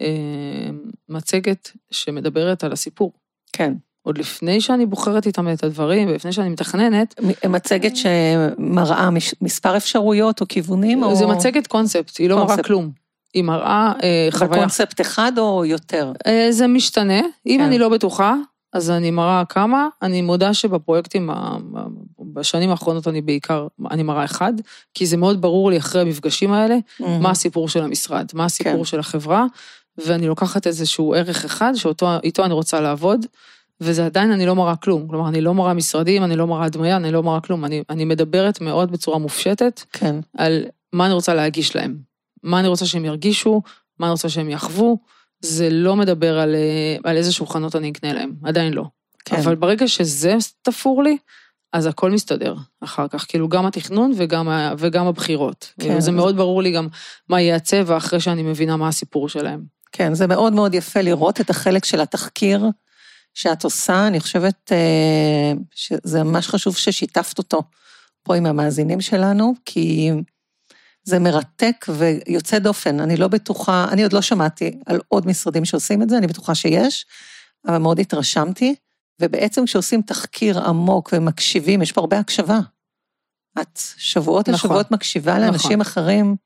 Speaker 3: אה, מצגת שמדברת על הסיפור.
Speaker 2: כן.
Speaker 3: עוד לפני שאני בוחרת איתם את הדברים, ולפני שאני מתכננת.
Speaker 2: מצגת שמראה מספר אפשרויות או כיוונים, או...
Speaker 3: זה מצגת קונספט, היא לא קונספט. מראה כלום. היא מראה חוויה.
Speaker 2: בקונספט אחד או יותר?
Speaker 3: זה משתנה. אם כן. אני לא בטוחה, אז אני מראה כמה, אני מודה שבפרויקטים, בשנים האחרונות אני בעיקר, אני מראה אחד, כי זה מאוד ברור לי אחרי המפגשים האלה, מה הסיפור של המשרד, מה הסיפור
Speaker 2: כן.
Speaker 3: של החברה, ואני לוקחת איזשהו ערך אחד שאיתו אני רוצה לעבוד, וזה עדיין אני לא מראה כלום. כלומר, אני לא מראה משרדים, אני לא מראה דמיה, אני לא מראה כלום. אני, אני מדברת מאוד בצורה מופשטת
Speaker 2: כן,
Speaker 3: על מה אני רוצה להגיש להם. מה אני רוצה שהם ירגישו, מה אני רוצה שהם יחוו. זה לא מדבר על, אה, על איזה שולחנות אני אקנה להם, עדיין לא.
Speaker 2: כן.
Speaker 3: אבל ברגע שזה תפור לי, אז הכל מסתדר אחר כך, כאילו גם התכנון וגם, ה- וגם הבחירות.
Speaker 2: כן.
Speaker 3: כן. זה מאוד ברור לי גם מה יהיה הצבע אחרי שאני מבינה מה הסיפור שלהם.
Speaker 2: כן, זה מאוד מאוד יפה לראות את החלק של התחקיר שאת עושה. אני חושבת אה, שזה ממש חשוב ששיתפת אותו פה עם המאזינים שלנו, כי זה מרתק ויוצא דופן. אני לא בטוחה, אני עוד לא שמעתי על עוד משרדים שעושים את זה, אני בטוחה שיש, אבל מאוד התרשמתי. ובעצם כשעושים תחקיר עמוק ומקשיבים, יש פה הרבה הקשבה. את שבועות על
Speaker 3: נכון.
Speaker 2: שבועות מקשיבה לאנשים
Speaker 3: נכון.
Speaker 2: אחרים,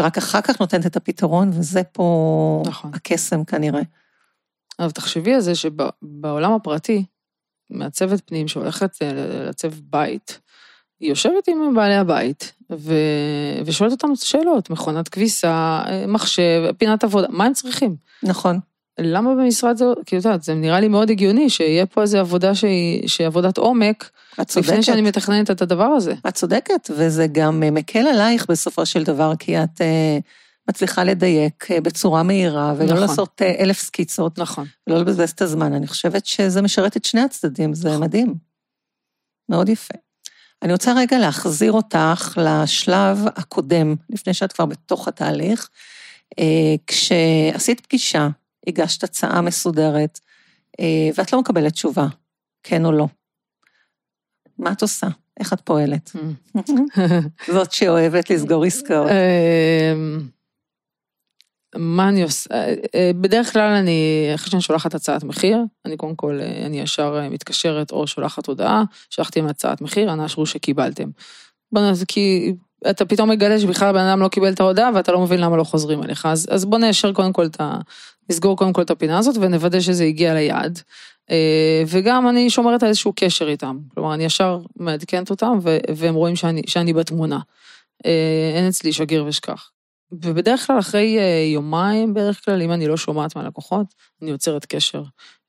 Speaker 2: ורק אחר כך נותנת את הפתרון, וזה פה
Speaker 3: נכון.
Speaker 2: הקסם כנראה.
Speaker 3: אבל תחשבי על זה שבעולם הפרטי, מעצבת פנים שהולכת אה, לעצב בית, היא יושבת עם בעלי הבית ו... ושואלת אותם שאלות, מכונת כביסה, אה, מחשב, פינת עבודה, מה הם צריכים?
Speaker 2: נכון,
Speaker 3: למה במשרד זה, כאילו, את יודעת, זה נראה לי מאוד הגיוני שיהיה פה איזו עבודה שהיא, שהיא עבודת עומק,
Speaker 2: את צודקת.
Speaker 3: לפני שאני מתכננת את הדבר הזה.
Speaker 2: את צודקת, וזה גם אה, מקל עלייך בסופו של דבר, כי את אה, מצליחה לדייק בצורה מהירה, ולא
Speaker 3: נכון.
Speaker 2: לעשות אה, אלף סקיצות,
Speaker 3: נכון.
Speaker 2: ולא לבזבז את הזמן. אני חושבת שזה משרת את שני הצדדים, זה
Speaker 3: נכון.
Speaker 2: מדהים. מאוד יפה. אני רוצה רגע להחזיר אותך לשלב הקודם, לפני שאת כבר בתוך התהליך. אה, כשעשית פגישה, הגשת הצעה מסודרת, אה, ואת לא מקבלת תשובה, כן או לא. מה את עושה? איך את פועלת? זאת שאוהבת לסגור עסקאות.
Speaker 3: מה אני עושה? אה, אה, בדרך כלל אני, אחרי שאני שולחת הצעת מחיר, אני קודם כל, אה, אני ישר מתקשרת או שולחת הודעה, שלחתי עם הצעת מחיר, אנא אשרו שקיבלתם. בוא נ- כי אתה פתאום מגלה שבכלל הבן אדם לא קיבל את ההודעה ואתה לא מבין למה לא חוזרים אליך, אז, אז בוא נאשר קודם כל את ה... נסגור קודם כל את הפינה הזאת ונוודא שזה הגיע ליעד. וגם אני שומרת על איזשהו קשר איתם, כלומר אני ישר מעדכנת אותם והם רואים שאני, שאני בתמונה. אין אצלי שגר ושכח. ובדרך כלל אחרי אה, יומיים בערך כלל, אם אני לא שומעת מהלקוחות, אני יוצרת קשר.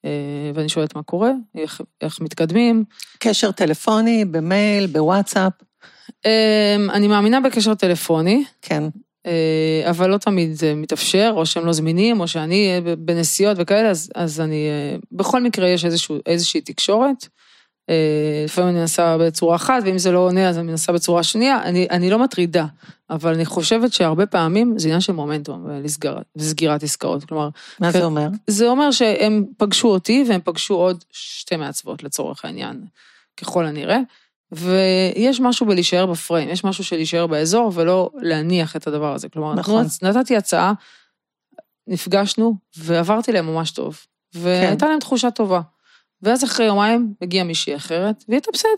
Speaker 3: אה, ואני שואלת מה קורה, איך, איך מתקדמים.
Speaker 2: קשר טלפוני, במייל, בוואטסאפ,
Speaker 3: אה, אני מאמינה בקשר טלפוני,
Speaker 2: כן.
Speaker 3: אה, אבל לא תמיד זה מתאפשר, או שהם לא זמינים, או שאני בנסיעות וכאלה, אז, אז אני, בכל מקרה יש איזשהו, איזושהי תקשורת. אה, לפעמים אני מנסה בצורה אחת, ואם זה לא עונה אז אני מנסה בצורה שנייה, אני, אני לא מטרידה, אבל אני חושבת שהרבה פעמים זה עניין של מומנטום וסגירת עסקאות. כלומר,
Speaker 2: מה
Speaker 3: כן.
Speaker 2: זה אומר?
Speaker 3: זה אומר שהם פגשו אותי והם פגשו עוד שתי מעצבות לצורך העניין, ככל הנראה. ויש משהו בלהישאר בפריים, יש משהו של להישאר באזור ולא להניח את הדבר הזה. כלומר,
Speaker 2: נכון.
Speaker 3: נתתי הצעה, נפגשנו ועברתי להם ממש טוב. והייתה להם תחושה טובה. ואז אחרי יומיים הגיעה מישהי אחרת, והיא הייתה בסדר.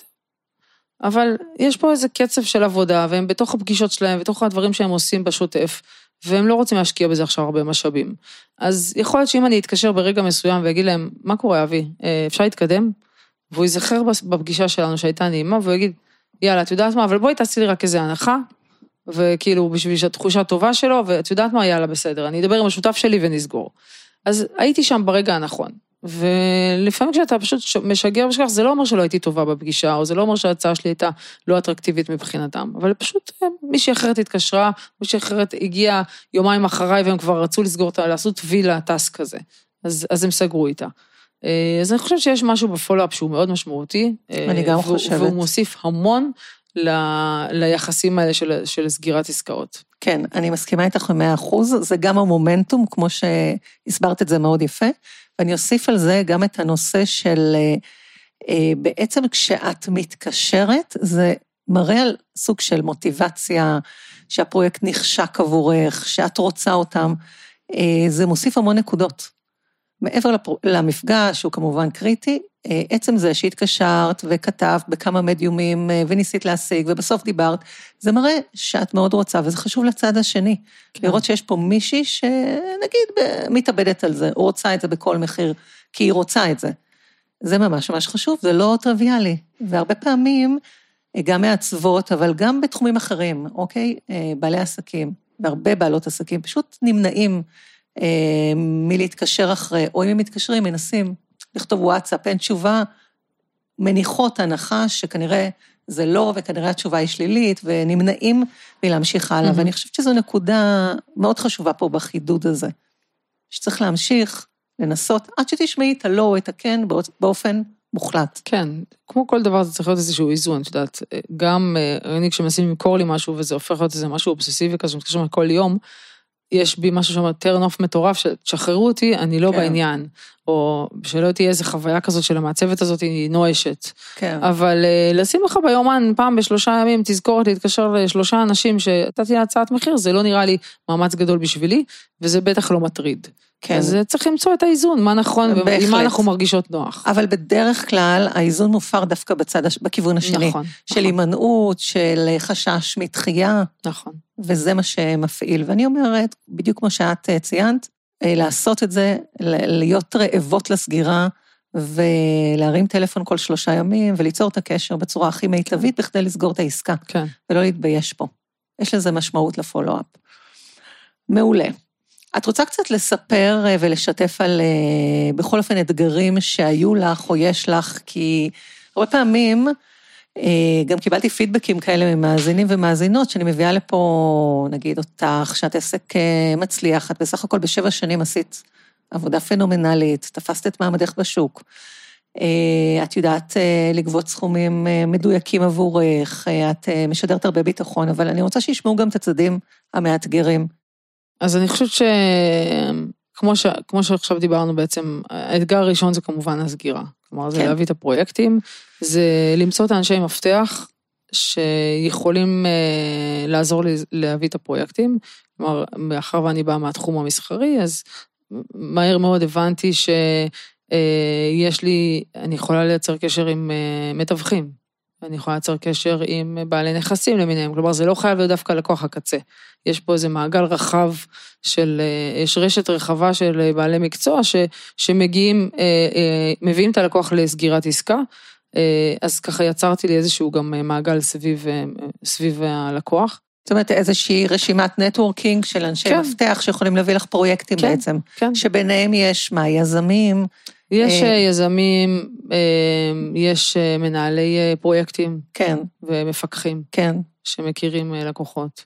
Speaker 3: אבל יש פה איזה קצב של עבודה, והם בתוך הפגישות שלהם, בתוך הדברים שהם עושים בשוטף, והם לא רוצים להשקיע בזה עכשיו הרבה משאבים. אז יכול להיות שאם אני אתקשר ברגע מסוים ואגיד להם, מה קורה, אבי, אה, אפשר להתקדם? והוא ייזכר בפגישה שלנו שהייתה נעימה, והוא יגיד, יאללה, את יודעת מה, אבל בואי תעשי לי רק איזה הנחה, וכאילו, בשביל שהתחושה טובה שלו, ואת יודעת מה, יאללה, בסדר, אני אדבר עם השותף שלי ונסגור. אז הייתי שם ברגע הנכון. ולפעמים כשאתה פשוט משגר בשכך, זה לא אומר שלא הייתי טובה בפגישה, או זה לא אומר שההצעה שלי הייתה לא אטרקטיבית מבחינתם, אבל פשוט אה, מישהי אחרת התקשרה, מישהי אחרת הגיעה יומיים אחריי והם כבר רצו לסגור אותה, לעשות וילה טאסק כזה. אז, אז הם סגרו איתה. אה, אז אני חושבת שיש משהו בפולו-אפ שהוא מאוד משמעותי. אה,
Speaker 2: אני גם חושבת.
Speaker 3: והוא מוסיף המון ל, ליחסים האלה של, של סגירת עסקאות.
Speaker 2: כן, אני מסכימה איתך במאה אחוז, זה גם המומנטום, כמו שהסברת את זה מאוד יפה, ואני אוסיף על זה גם את הנושא של אה, אה, בעצם כשאת מתקשרת, זה מראה על סוג של מוטיבציה, שהפרויקט נחשק עבורך, שאת רוצה אותם, אה, זה מוסיף המון נקודות. מעבר לפר... למפגש, שהוא כמובן קריטי, אה, עצם זה שהתקשרת וכתבת בכמה מדיומים אה, וניסית להשיג, ובסוף דיברת, זה מראה שאת מאוד רוצה, וזה חשוב לצד השני.
Speaker 3: כן.
Speaker 2: לראות שיש פה מישהי שנגיד מתאבדת על זה, או רוצה את זה בכל מחיר, כי היא רוצה את זה. זה ממש ממש חשוב, זה לא טריוויאלי. והרבה פעמים, אה, גם מעצבות, אבל גם בתחומים אחרים, אוקיי? בעלי עסקים, והרבה בעלות עסקים, פשוט נמנעים מלהתקשר אחרי, או אם הם מתקשרים, מנסים לכתוב וואטסאפ, אין תשובה, מניחות הנחה שכנראה זה לא, וכנראה התשובה היא שלילית, ונמנעים מלהמשיך הלאה. Mm-hmm. ואני חושבת שזו נקודה מאוד חשובה פה בחידוד הזה, שצריך להמשיך, לנסות, עד שתשמעי את הלא או את הכן באופן מוחלט.
Speaker 3: כן, כמו כל דבר זה צריך להיות איזשהו איזון, את יודעת, גם אה, אני כשמנסים למכור לי משהו וזה הופך להיות איזה משהו אובססיבי כזה, מתקשרים כל יום, יש בי משהו שאומר turn off מטורף, שתשחררו אותי, אני לא כן. בעניין. או שלא תהיה איזה חוויה כזאת של המעצבת הזאת היא נואשת.
Speaker 2: כן.
Speaker 3: אבל uh, לשים לך ביומן פעם בשלושה ימים תזכורת להתקשר לשלושה אנשים שנתתי הצעת מחיר, זה לא נראה לי מאמץ גדול בשבילי, וזה בטח לא מטריד. כן. אז אה, צריך למצוא את האיזון, מה נכון ועם מה אנחנו מרגישות נוח.
Speaker 2: אבל בדרך כלל האיזון מופר דווקא בצד, בכיוון השני. נכון. של נכון. הימנעות, של חשש מתחייה.
Speaker 3: נכון.
Speaker 2: וזה מה שמפעיל. ואני אומרת, בדיוק כמו שאת אה, ציינת, אה, לעשות את זה, להיות רעבות לסגירה, ולהרים טלפון כל שלושה ימים, וליצור את הקשר בצורה הכי מיטבית כן. בכדי לסגור את העסקה.
Speaker 3: כן.
Speaker 2: ולא להתבייש פה. יש לזה משמעות לפולו-אפ. מעולה. את רוצה קצת לספר אה, ולשתף על, בכל אופן, אתגרים שהיו לך או יש לך, כי הרבה פעמים, אה, גם קיבלתי פידבקים כאלה ממאזינים ומאזינות, שאני מביאה לפה, נגיד, אותך, שאת עסק אה, מצליח, את בסך הכל בשבע שנים עשית עבודה פנומנלית, תפסת את מעמדך בשוק. אה, את יודעת לגבות סכומים מדויקים עבורך, את משדרת הרבה ביטחון, אבל אני רוצה שישמעו גם את הצדדים המאתגרים.
Speaker 3: אז אני חושבת ש... כמו, ש... כמו שעכשיו דיברנו בעצם, האתגר הראשון זה כמובן הסגירה. כלומר, זה כן. להביא את הפרויקטים, זה למצוא את האנשי מפתח שיכולים אה, לעזור לי להביא את הפרויקטים. כלומר, מאחר ואני באה מהתחום המסחרי, אז מהר מאוד הבנתי שיש אה, לי, אני יכולה לייצר קשר עם אה, מתווכים. אני יכולה לייצר קשר עם בעלי נכסים למיניהם, כלומר זה לא חייב להיות דווקא לקוח הקצה. יש פה איזה מעגל רחב של, אה, יש רשת רחבה של בעלי מקצוע ש, שמגיעים, אה, אה, מביאים את הלקוח לסגירת עסקה, אז ככה יצרתי לי איזשהו גם מעגל סביב, סביב הלקוח.
Speaker 2: זאת אומרת, איזושהי רשימת נטוורקינג של אנשי כן. מפתח שיכולים להביא לך פרויקטים כן, בעצם.
Speaker 3: כן.
Speaker 2: שביניהם יש מה, יזמים?
Speaker 3: יש אה, יזמים, אה, יש אה, מנהלי פרויקטים.
Speaker 2: כן.
Speaker 3: ומפקחים.
Speaker 2: כן.
Speaker 3: שמכירים לקוחות.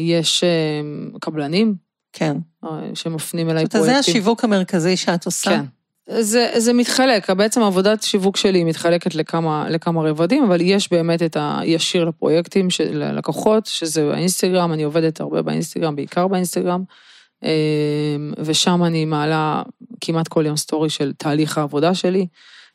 Speaker 3: יש קבלנים.
Speaker 2: כן.
Speaker 3: שמפנים אליי פרויקטים.
Speaker 2: זה השיווק המרכזי שאת עושה.
Speaker 3: כן. זה, זה מתחלק, בעצם עבודת שיווק שלי מתחלקת לכמה, לכמה רבדים, אבל יש באמת את הישיר לפרויקטים של לקוחות, שזה באינסטגרם, אני עובדת הרבה באינסטגרם, בעיקר באינסטגרם. אמ, ושם אני מעלה כמעט כל יום סטורי של תהליך העבודה שלי.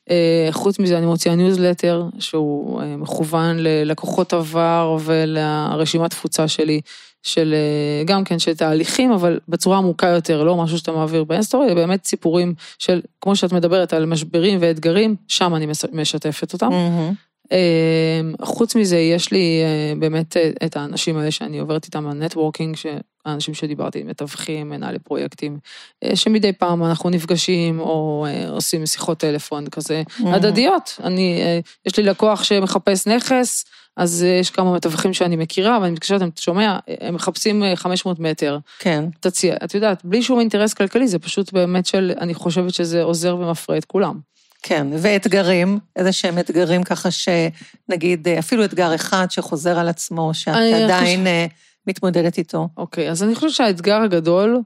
Speaker 3: אה, חוץ מזה אני מוציאה ניוזלטר שהוא אה, מכוון ללקוחות עבר ולרשימת תפוצה שלי, של אה, גם כן של תהליכים, אבל בצורה עמוקה יותר, לא משהו שאתה מעביר באינסטורי, באמת סיפורים של, כמו שאת מדברת על משברים ואתגרים, שם אני משתפת אותם. Mm-hmm. אמ, חוץ מזה, יש לי אה, באמת אה, את האנשים האלה שאני עוברת איתם ה networking, האנשים שדיברתי, מתווכים, מנהלי פרויקטים, אה, שמדי פעם אנחנו נפגשים או עושים שיחות טלפון כזה הדדיות. אני, יש לי לקוח שמחפש נכס, אז יש כמה מתווכים שאני מכירה, ואני מתקשרת, אתה שומע, הם מחפשים 500 מטר.
Speaker 2: כן.
Speaker 3: תציע, את יודעת, בלי שום אינטרס כלכלי, זה פשוט באמת של, אני חושבת שזה עוזר ומפרה את כולם.
Speaker 2: כן, ואתגרים, איזה שהם אתגרים ככה שנגיד, אפילו אתגר אחד שחוזר על עצמו, שאת עדיין חושב... אה, מתמודדת איתו.
Speaker 3: אוקיי, אז אני חושבת שהאתגר הגדול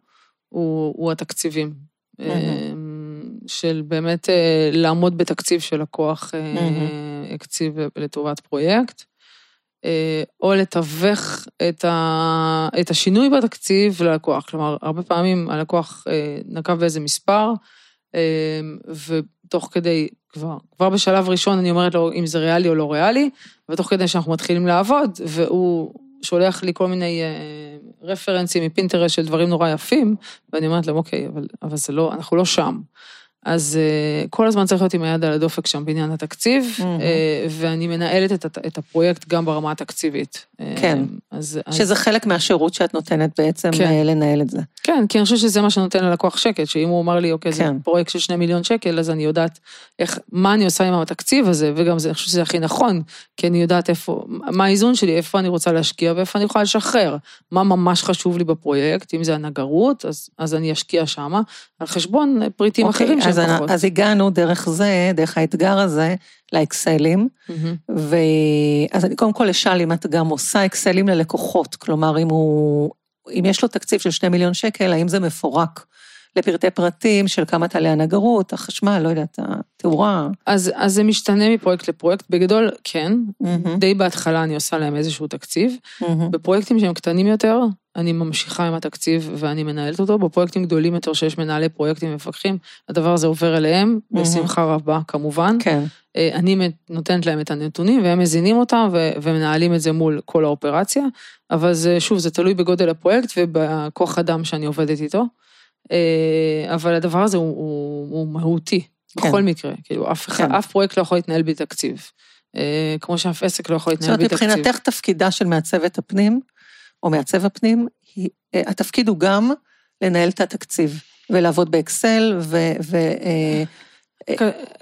Speaker 3: הוא, הוא התקציבים. Mm-hmm. של באמת אה, לעמוד בתקציב שלקוח mm-hmm. הקציב לטובת פרויקט, או לתווך את, ה, את השינוי בתקציב ללקוח. כלומר, הרבה פעמים הלקוח נקב באיזה מספר, ותוך כדי, כבר, כבר בשלב ראשון אני אומרת לו אם זה ריאלי או לא ריאלי, ותוך כדי שאנחנו מתחילים לעבוד, והוא שולח לי כל מיני uh, רפרנסים מפינטרס של דברים נורא יפים, ואני אומרת להם, אוקיי, אבל, אבל זה לא, אנחנו לא שם. אז uh, כל הזמן צריך להיות עם היד על הדופק שם בעניין התקציב, mm-hmm. uh, ואני מנהלת את, את הפרויקט גם ברמה התקציבית. Uh,
Speaker 2: כן.
Speaker 3: אז, אז...
Speaker 2: שזה חלק מהשירות שאת נותנת בעצם
Speaker 3: כן.
Speaker 2: אה, לנהל את זה.
Speaker 3: כן, כי אני חושבת שזה מה שנותן ללקוח שקט, שאם הוא אמר לי, אוקיי, זה
Speaker 2: כן.
Speaker 3: פרויקט של שני מיליון שקל, אז אני יודעת איך, מה אני עושה עם התקציב הזה, וגם זה, אני חושבת שזה הכי נכון, כי אני יודעת איפה, מה האיזון שלי, איפה אני רוצה להשקיע ואיפה אני יכולה לשחרר. מה ממש חשוב לי בפרויקט, אם זה הנגרות, אז, אז אני אשקיע שמה, על חשבון פריטים
Speaker 2: אוקיי,
Speaker 3: אחרים
Speaker 2: אז,
Speaker 3: פחות.
Speaker 2: אז הגענו דרך זה, דרך האתגר הזה, לאקסלים.
Speaker 3: מהמם.
Speaker 2: ואז אני קודם כל אשאל אם את גם עושה אקסלים ללקוחות, כלומר, אם הוא, אם יש לו תקציב של שני מיליון שקל, האם זה מפורק לפרטי פרטים של כמה תעלה הנגרות, החשמל, לא יודעת, התאורה.
Speaker 3: אז, אז זה משתנה מפרויקט לפרויקט, בגדול, כן,
Speaker 2: מהמם,
Speaker 3: די בהתחלה אני עושה להם איזשהו תקציב.
Speaker 2: מהמם.
Speaker 3: בפרויקטים שהם קטנים יותר, אני ממשיכה עם התקציב ואני מנהלת אותו. בפרויקטים גדולים יותר שיש מנהלי פרויקטים ומפקחים, הדבר הזה עובר אליהם,
Speaker 2: מהמם.
Speaker 3: בשמחה רבה כמובן.
Speaker 2: כן,
Speaker 3: אה, אני נותנת להם את הנתונים והם מזינים אותם ומנהלים את זה מול כל האופרציה, אבל זה, שוב, זה תלוי בגודל הפרויקט ובכוח אדם שאני עובדת איתו. אה, אבל הדבר הזה הוא, הוא, הוא מהותי,
Speaker 2: כן.
Speaker 3: בכל מקרה. כאילו, אף,
Speaker 2: כן.
Speaker 3: אף פרויקט לא יכול להתנהל בלי תקציב. אה, כמו שאף עסק לא יכול
Speaker 2: זאת
Speaker 3: להתנהל
Speaker 2: אומרת,
Speaker 3: בלי תקציב.
Speaker 2: מבחינתך תפקידה של מעצבת הפנים, או מעצב הפנים, היא- אה, התפקיד הוא גם לנהל את התקציב, ולעבוד באקסל, ו... ו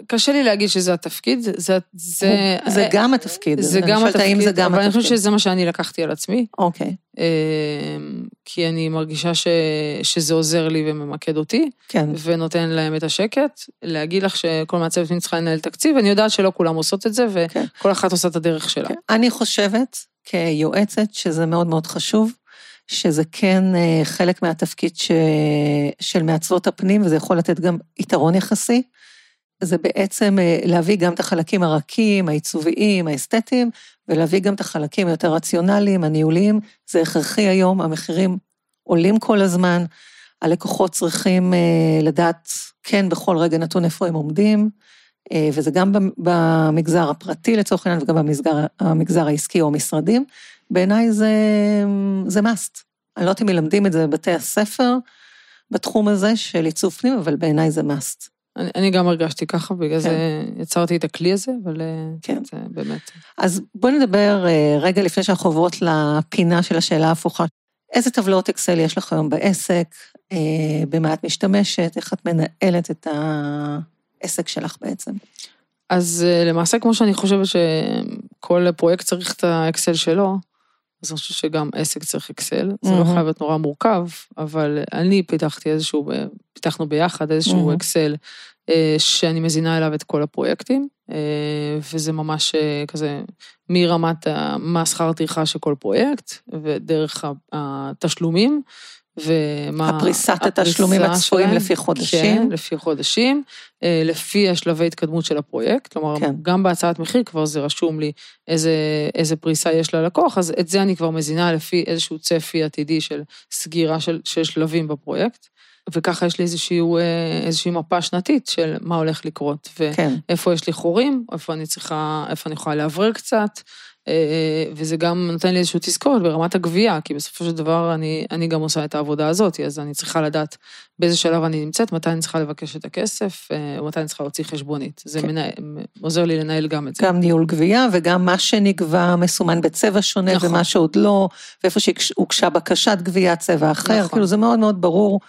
Speaker 3: קשה לי להגיד שזה התפקיד, זה... זה,
Speaker 2: זה, זה גם התפקיד.
Speaker 3: זה
Speaker 2: אני
Speaker 3: גם התפקיד,
Speaker 2: זה גם
Speaker 3: אבל אני
Speaker 2: התפקיד.
Speaker 3: חושבת שזה מה שאני לקחתי על עצמי,
Speaker 2: אוקיי,
Speaker 3: אה, כי אני מרגישה ש, שזה עוזר לי וממקד אותי,
Speaker 2: כן,
Speaker 3: ונותן להם את השקט. להגיד לך שכל פנים צריכה לנהל תקציב, אני יודעת שלא כולם עושות את זה,
Speaker 2: כן.
Speaker 3: וכל אחת עושה את הדרך שלה.
Speaker 2: כן. אני חושבת, כיועצת, שזה מאוד מאוד חשוב, שזה כן אה, חלק מהתפקיד ש... של מעצבות הפנים, וזה יכול לתת גם יתרון יחסי. זה בעצם אה, להביא גם את החלקים הרכים, העיצוביים, האסתטיים, ולהביא גם את החלקים היותר רציונליים, הניהוליים. זה הכרחי היום, המחירים עולים כל הזמן, הלקוחות צריכים אה, לדעת, כן, בכל רגע נתון איפה הם עומדים, אה, וזה גם במ- במגזר הפרטי לצורך העניין, וגם במגזר המגזר העסקי או המשרדים. בעיניי זה, זה must. אני לא יודעת אם מלמדים את זה בבתי הספר, בתחום הזה של עיצוב פנים, אבל בעיניי זה must.
Speaker 3: אני, אני גם הרגשתי ככה, בגלל זה יצרתי את הכלי הזה, אבל אה,
Speaker 2: כן.
Speaker 3: זה באמת...
Speaker 2: אז בואי נדבר אה, רגע לפני שאנחנו עוברות לפינה של השאלה ההפוכה. איזה טבלאות אקסל יש לך היום בעסק? אה, במה את משתמשת? איך את מנהלת את העסק שלך בעצם?
Speaker 3: אז למעשה, כמו שאני חושבת שכל פרויקט צריך את האקסל שלו, אז אני חושבת שגם עסק צריך אקסל. זה לא. חייב להיות נורא מורכב, אבל אני פיתחתי איזשהו, אה, פיתחנו ביחד איזשהו
Speaker 2: מהמם.
Speaker 3: אקסל אה, שאני מזינה אליו את כל הפרויקטים, אה, וזה ממש כזה מרמת מה שכר טרחה של כל פרויקט, ודרך התשלומים. ומה...
Speaker 2: הפריסת התשלומים הצפויים. לפי חודשים.
Speaker 3: כן, לפי חודשים, אה, לפי השלבי התקדמות של הפרויקט, כלומר,
Speaker 2: כן.
Speaker 3: גם בהצעת מחיר כבר זה רשום לי איזה, איזה פריסה יש ללקוח, אז את זה אני כבר מזינה לפי איזשהו צפי עתידי של סגירה של, של שלבים בפרויקט, וככה יש לי איזשהו, אה, איזושהי מפה שנתית של מה הולך לקרות,
Speaker 2: כן,
Speaker 3: ואיפה יש לי חורים, איפה אני צריכה, איפה אני יכולה לאוורר קצת, וזה גם נותן לי איזושהי תזכורת ברמת הגבייה, כי בסופו של דבר אני, אני גם עושה את העבודה הזאת, אז אני צריכה לדעת באיזה שלב אני נמצאת, מתי אני צריכה לבקש את הכסף, אה, ומתי אני צריכה להוציא חשבונית. זה
Speaker 2: כן.
Speaker 3: מנהל, עוזר לי לנהל גם את זה.
Speaker 2: גם ניהול גבייה וגם מה שנגבה מסומן בצבע שונה
Speaker 3: נכון.
Speaker 2: ומה שעוד לא, ואיפה שהוגשה בקשת גבייה צבע אחר,
Speaker 3: נכון.
Speaker 2: כאילו זה מאוד מאוד ברור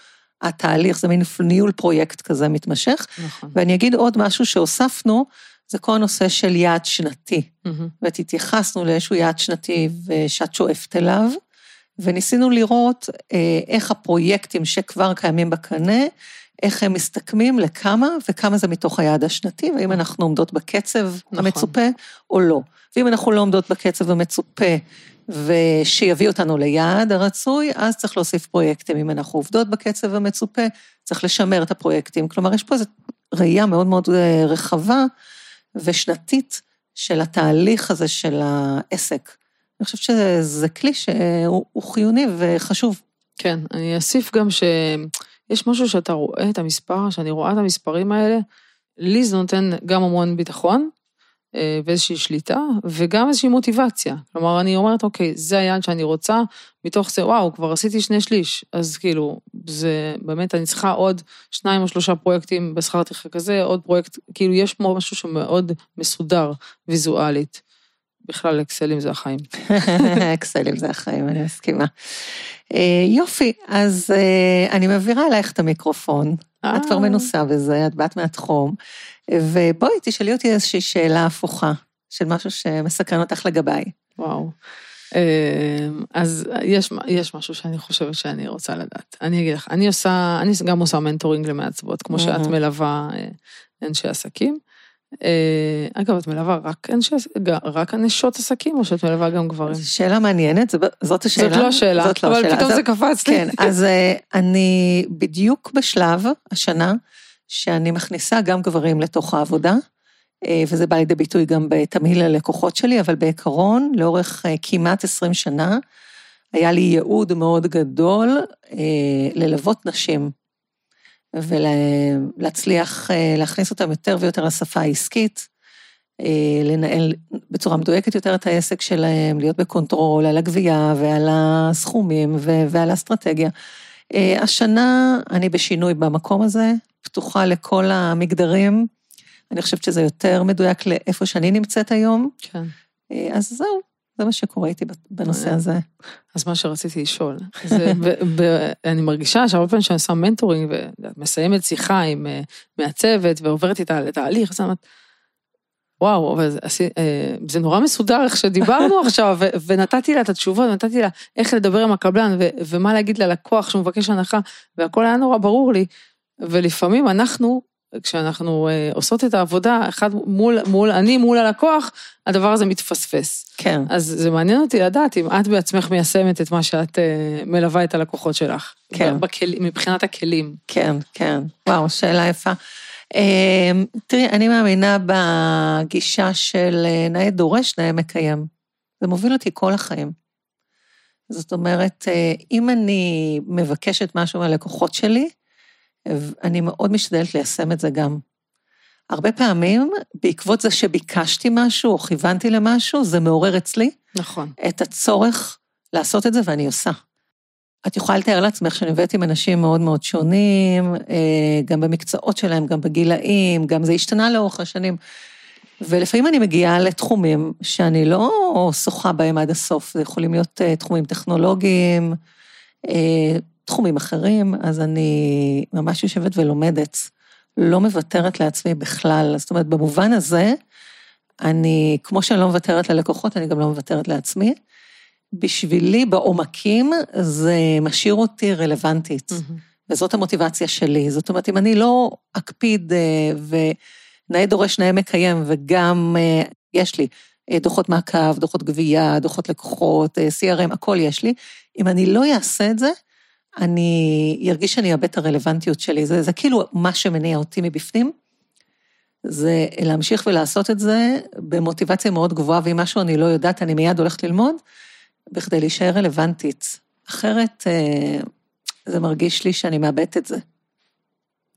Speaker 2: התהליך, זה מין ניהול פרויקט כזה מתמשך.
Speaker 3: נכון.
Speaker 2: ואני אגיד עוד משהו שהוספנו, זה כל הנושא של יעד שנתי.
Speaker 3: מהמם.
Speaker 2: ואת התייחסנו לאיזשהו יעד שנתי ושאת שואפת אליו, וניסינו לראות אה, איך הפרויקטים שכבר קיימים בקנה, איך הם מסתכמים לכמה וכמה זה מתוך היעד השנתי, והאם אנחנו עומדות בקצב
Speaker 3: נכון.
Speaker 2: המצופה או לא. ואם אנחנו לא עומדות בקצב המצופה ושיביא אותנו ליעד הרצוי, אז צריך להוסיף פרויקטים. אם אנחנו עובדות בקצב המצופה, צריך לשמר את הפרויקטים. כלומר, יש פה איזו ראייה מאוד מאוד אה, רחבה ושנתית של התהליך הזה של העסק. אני חושבת שזה כלי שהוא הוא חיוני וחשוב.
Speaker 3: כן, אני אוסיף גם שיש משהו שאתה רואה את המספר, שאני רואה את המספרים האלה, לי זה נותן גם המון ביטחון ואיזושהי שליטה, וגם איזושהי מוטיבציה. כלומר, אני אומרת, אוקיי, זה היעד שאני רוצה, מתוך זה, וואו, כבר עשיתי שני שליש, אז כאילו, זה באמת, אני צריכה עוד שניים או שלושה פרויקטים בשכר טרחה כזה, עוד פרויקט, כאילו, יש פה משהו שמאוד מסודר ויזואלית. בכלל אקסלים זה החיים.
Speaker 2: אקסלים זה החיים, אני מסכימה. אה, יופי, אז אה, אני מעבירה אלייך את המיקרופון. את כבר
Speaker 3: אה.
Speaker 2: מנוסה בזה, את באת מהתחום. ובואי, תשאלי אותי איזושהי שאלה הפוכה, של משהו שמסקרן אותך לגביי.
Speaker 3: וואו. אה, אז יש, יש משהו שאני חושבת שאני רוצה לדעת. אני אגיד לך, אני עושה, אני גם עושה מנטורינג למעצבות, כמו שאת. מלווה אה, אנשי עסקים. אה, אגב, את מלווה רק אנשי, רק נשות עסקים, או שאת מלווה גם גברים?
Speaker 2: זו שאלה מעניינת, זאת השאלה.
Speaker 3: זאת לא השאלה,
Speaker 2: זאת לא
Speaker 3: אבל
Speaker 2: השאלה.
Speaker 3: פתאום זה קפץ לי.
Speaker 2: כן, אז אה, אני בדיוק בשלב השנה שאני מכניסה גם גברים לתוך העבודה, אה, וזה בא לידי ביטוי גם בתמהיל הלקוחות שלי, אבל בעיקרון, לאורך כמעט 20 שנה, היה לי ייעוד מאוד גדול ללוות נשים, ולהצליח אה, להכניס אותם יותר ויותר לשפה העסקית, אה, לנהל בצורה מדויקת יותר את העסק שלהם, להיות ב control על הגבייה ועל הסכומים ועל האסטרטגיה. אה, השנה אני בשינוי במקום הזה, פתוחה לכל המגדרים. אני חושבת שזה יותר מדויק לאיפה שאני נמצאת היום,
Speaker 3: כן.
Speaker 2: אז זהו, זה מה שקורה איתי בנושא הזה.
Speaker 3: אז מה שרציתי לשאול, זה, ב, ב, אני מרגישה שהרבה פעמים שאני עושה מנטורינג ומסיימת שיחה עם אה, מעצבת ועוברת איתה לתהליך, אז אני אומרת, וואו, אבל זה, אה, זה נורא מסודר איך שדיברנו עכשיו, ו, ונתתי לה את התשובות, נתתי לה איך לדבר עם הקבלן ו, ומה להגיד ללקוח שהוא מבקש הנחה, והכל היה נורא ברור לי, ולפעמים אנחנו, כשאנחנו אה, עושות את העבודה, אחד מול, מול, אני מול הלקוח, הדבר הזה מתפספס.
Speaker 2: כן,
Speaker 3: אז זה מעניין אותי לדעת אם את בעצמך מיישמת את מה שאת אה, מלווה את הלקוחות שלך.
Speaker 2: כן.
Speaker 3: בכל, מבחינת הכלים.
Speaker 2: כן, כן. וואו, שאלה יפה. אה, תראי, אני מאמינה בגישה של אה, נאה דורש, נאה מקיים. זה מוביל אותי כל החיים. זאת אומרת, אה, אם אני מבקשת משהו מהלקוחות שלי, אני מאוד משתדלת ליישם את זה גם. הרבה פעמים, בעקבות זה שביקשתי משהו או כיוונתי למשהו, זה מעורר אצלי
Speaker 3: נכון.
Speaker 2: את הצורך לעשות את זה, ואני עושה. את יכולה לתאר לעצמך שאני עובדת עם אנשים מאוד מאוד שונים, אה, גם במקצועות שלהם, גם בגילאים, גם זה השתנה לאורך השנים. ולפעמים אני מגיעה לתחומים שאני לא שוחה בהם עד הסוף, זה יכולים להיות אה, תחומים טכנולוגיים, אה, תחומים אחרים, אז אני ממש יושבת ולומדת, לא מוותרת לעצמי בכלל. זאת אומרת, במובן הזה, אני, כמו שאני לא מוותרת ללקוחות, אני גם לא מוותרת לעצמי. בשבילי, בעומקים, זה משאיר אותי רלוונטית, וזאת המוטיבציה שלי. זאת אומרת, אם אני לא אקפיד אה, ונאה דורש, נאה מקיים, וגם אה, יש לי אה, דוחות מעקב, דוחות גבייה, דוחות לקוחות, CRM, הכל יש לי, אם אני לא אעשה את זה, אני ארגיש שאני אאבד את הרלוונטיות שלי. זה, זה כאילו מה שמניע אותי מבפנים. זה להמשיך ולעשות את זה במוטיבציה מאוד גבוהה, ואם משהו אני לא יודעת, אני מיד הולכת ללמוד, בכדי להישאר רלוונטית. אחרת, אה, זה מרגיש לי שאני מאבדת את זה.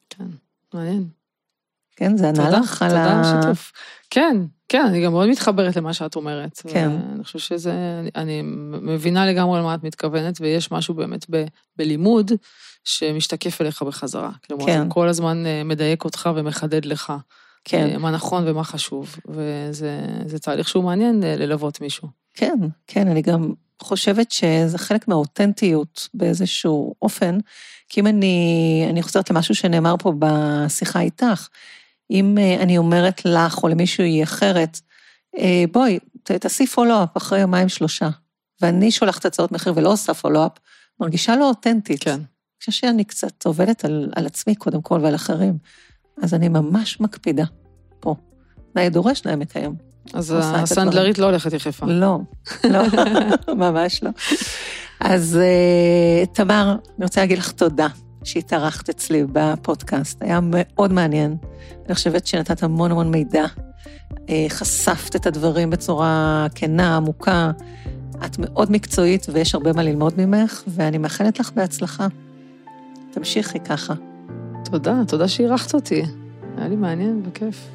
Speaker 3: כן, מעניין.
Speaker 2: כן, זה ענה לך על
Speaker 3: תודה על
Speaker 2: ה...
Speaker 3: השיתוף. כן, כן, אני גם מאוד מתחברת למה שאת אומרת.
Speaker 2: כן.
Speaker 3: אני חושבת שזה, אני- אני מבינה לגמרי למה את מתכוונת, ויש משהו באמת ב, בלימוד שמשתקף אליך בחזרה. כלומר,
Speaker 2: כן.
Speaker 3: כל הזמן אה, מדייק אותך ומחדד לך.
Speaker 2: כן,
Speaker 3: אה, מה נכון ומה חשוב, וזה זה תהליך שהוא מעניין אה, ללוות מישהו.
Speaker 2: כן, כן, אני גם חושבת שזה חלק מהאותנטיות באיזשהו אופן, כי אם אני, אני חוזרת למשהו שנאמר פה בשיחה איתך, אם אה, אני אומרת לך או למישהי אחרת, אה, בואי, תעשי פולו-אפ אחרי יומיים שלושה, ואני שולחת הצעות מחיר ולא עושה פולו-אפ, מרגישה לא אותנטית.
Speaker 3: כן.
Speaker 2: אני חושבת שאני קצת עובדת על, על עצמי קודם כל ועל אחרים, אז אני ממש מקפידה פה. נאה דורש, נאה מקיים.
Speaker 3: אז הסנדלרית לא הולכת יחפה.
Speaker 2: לא, לא, ממש לא. אז אה, תמר, אני רוצה להגיד לך תודה שהתארחת אצלי בפודקאסט, היה מאוד מעניין. אני חושבת שנתת המון המון מידע, אה, חשפת את הדברים בצורה כנה, עמוקה. את מאוד מקצועית ויש הרבה מה ללמוד ממך, ואני מאחלת לך בהצלחה. תמשיכי ככה.
Speaker 3: תודה, תודה שאירחת אותי. היה לי מעניין וכיף.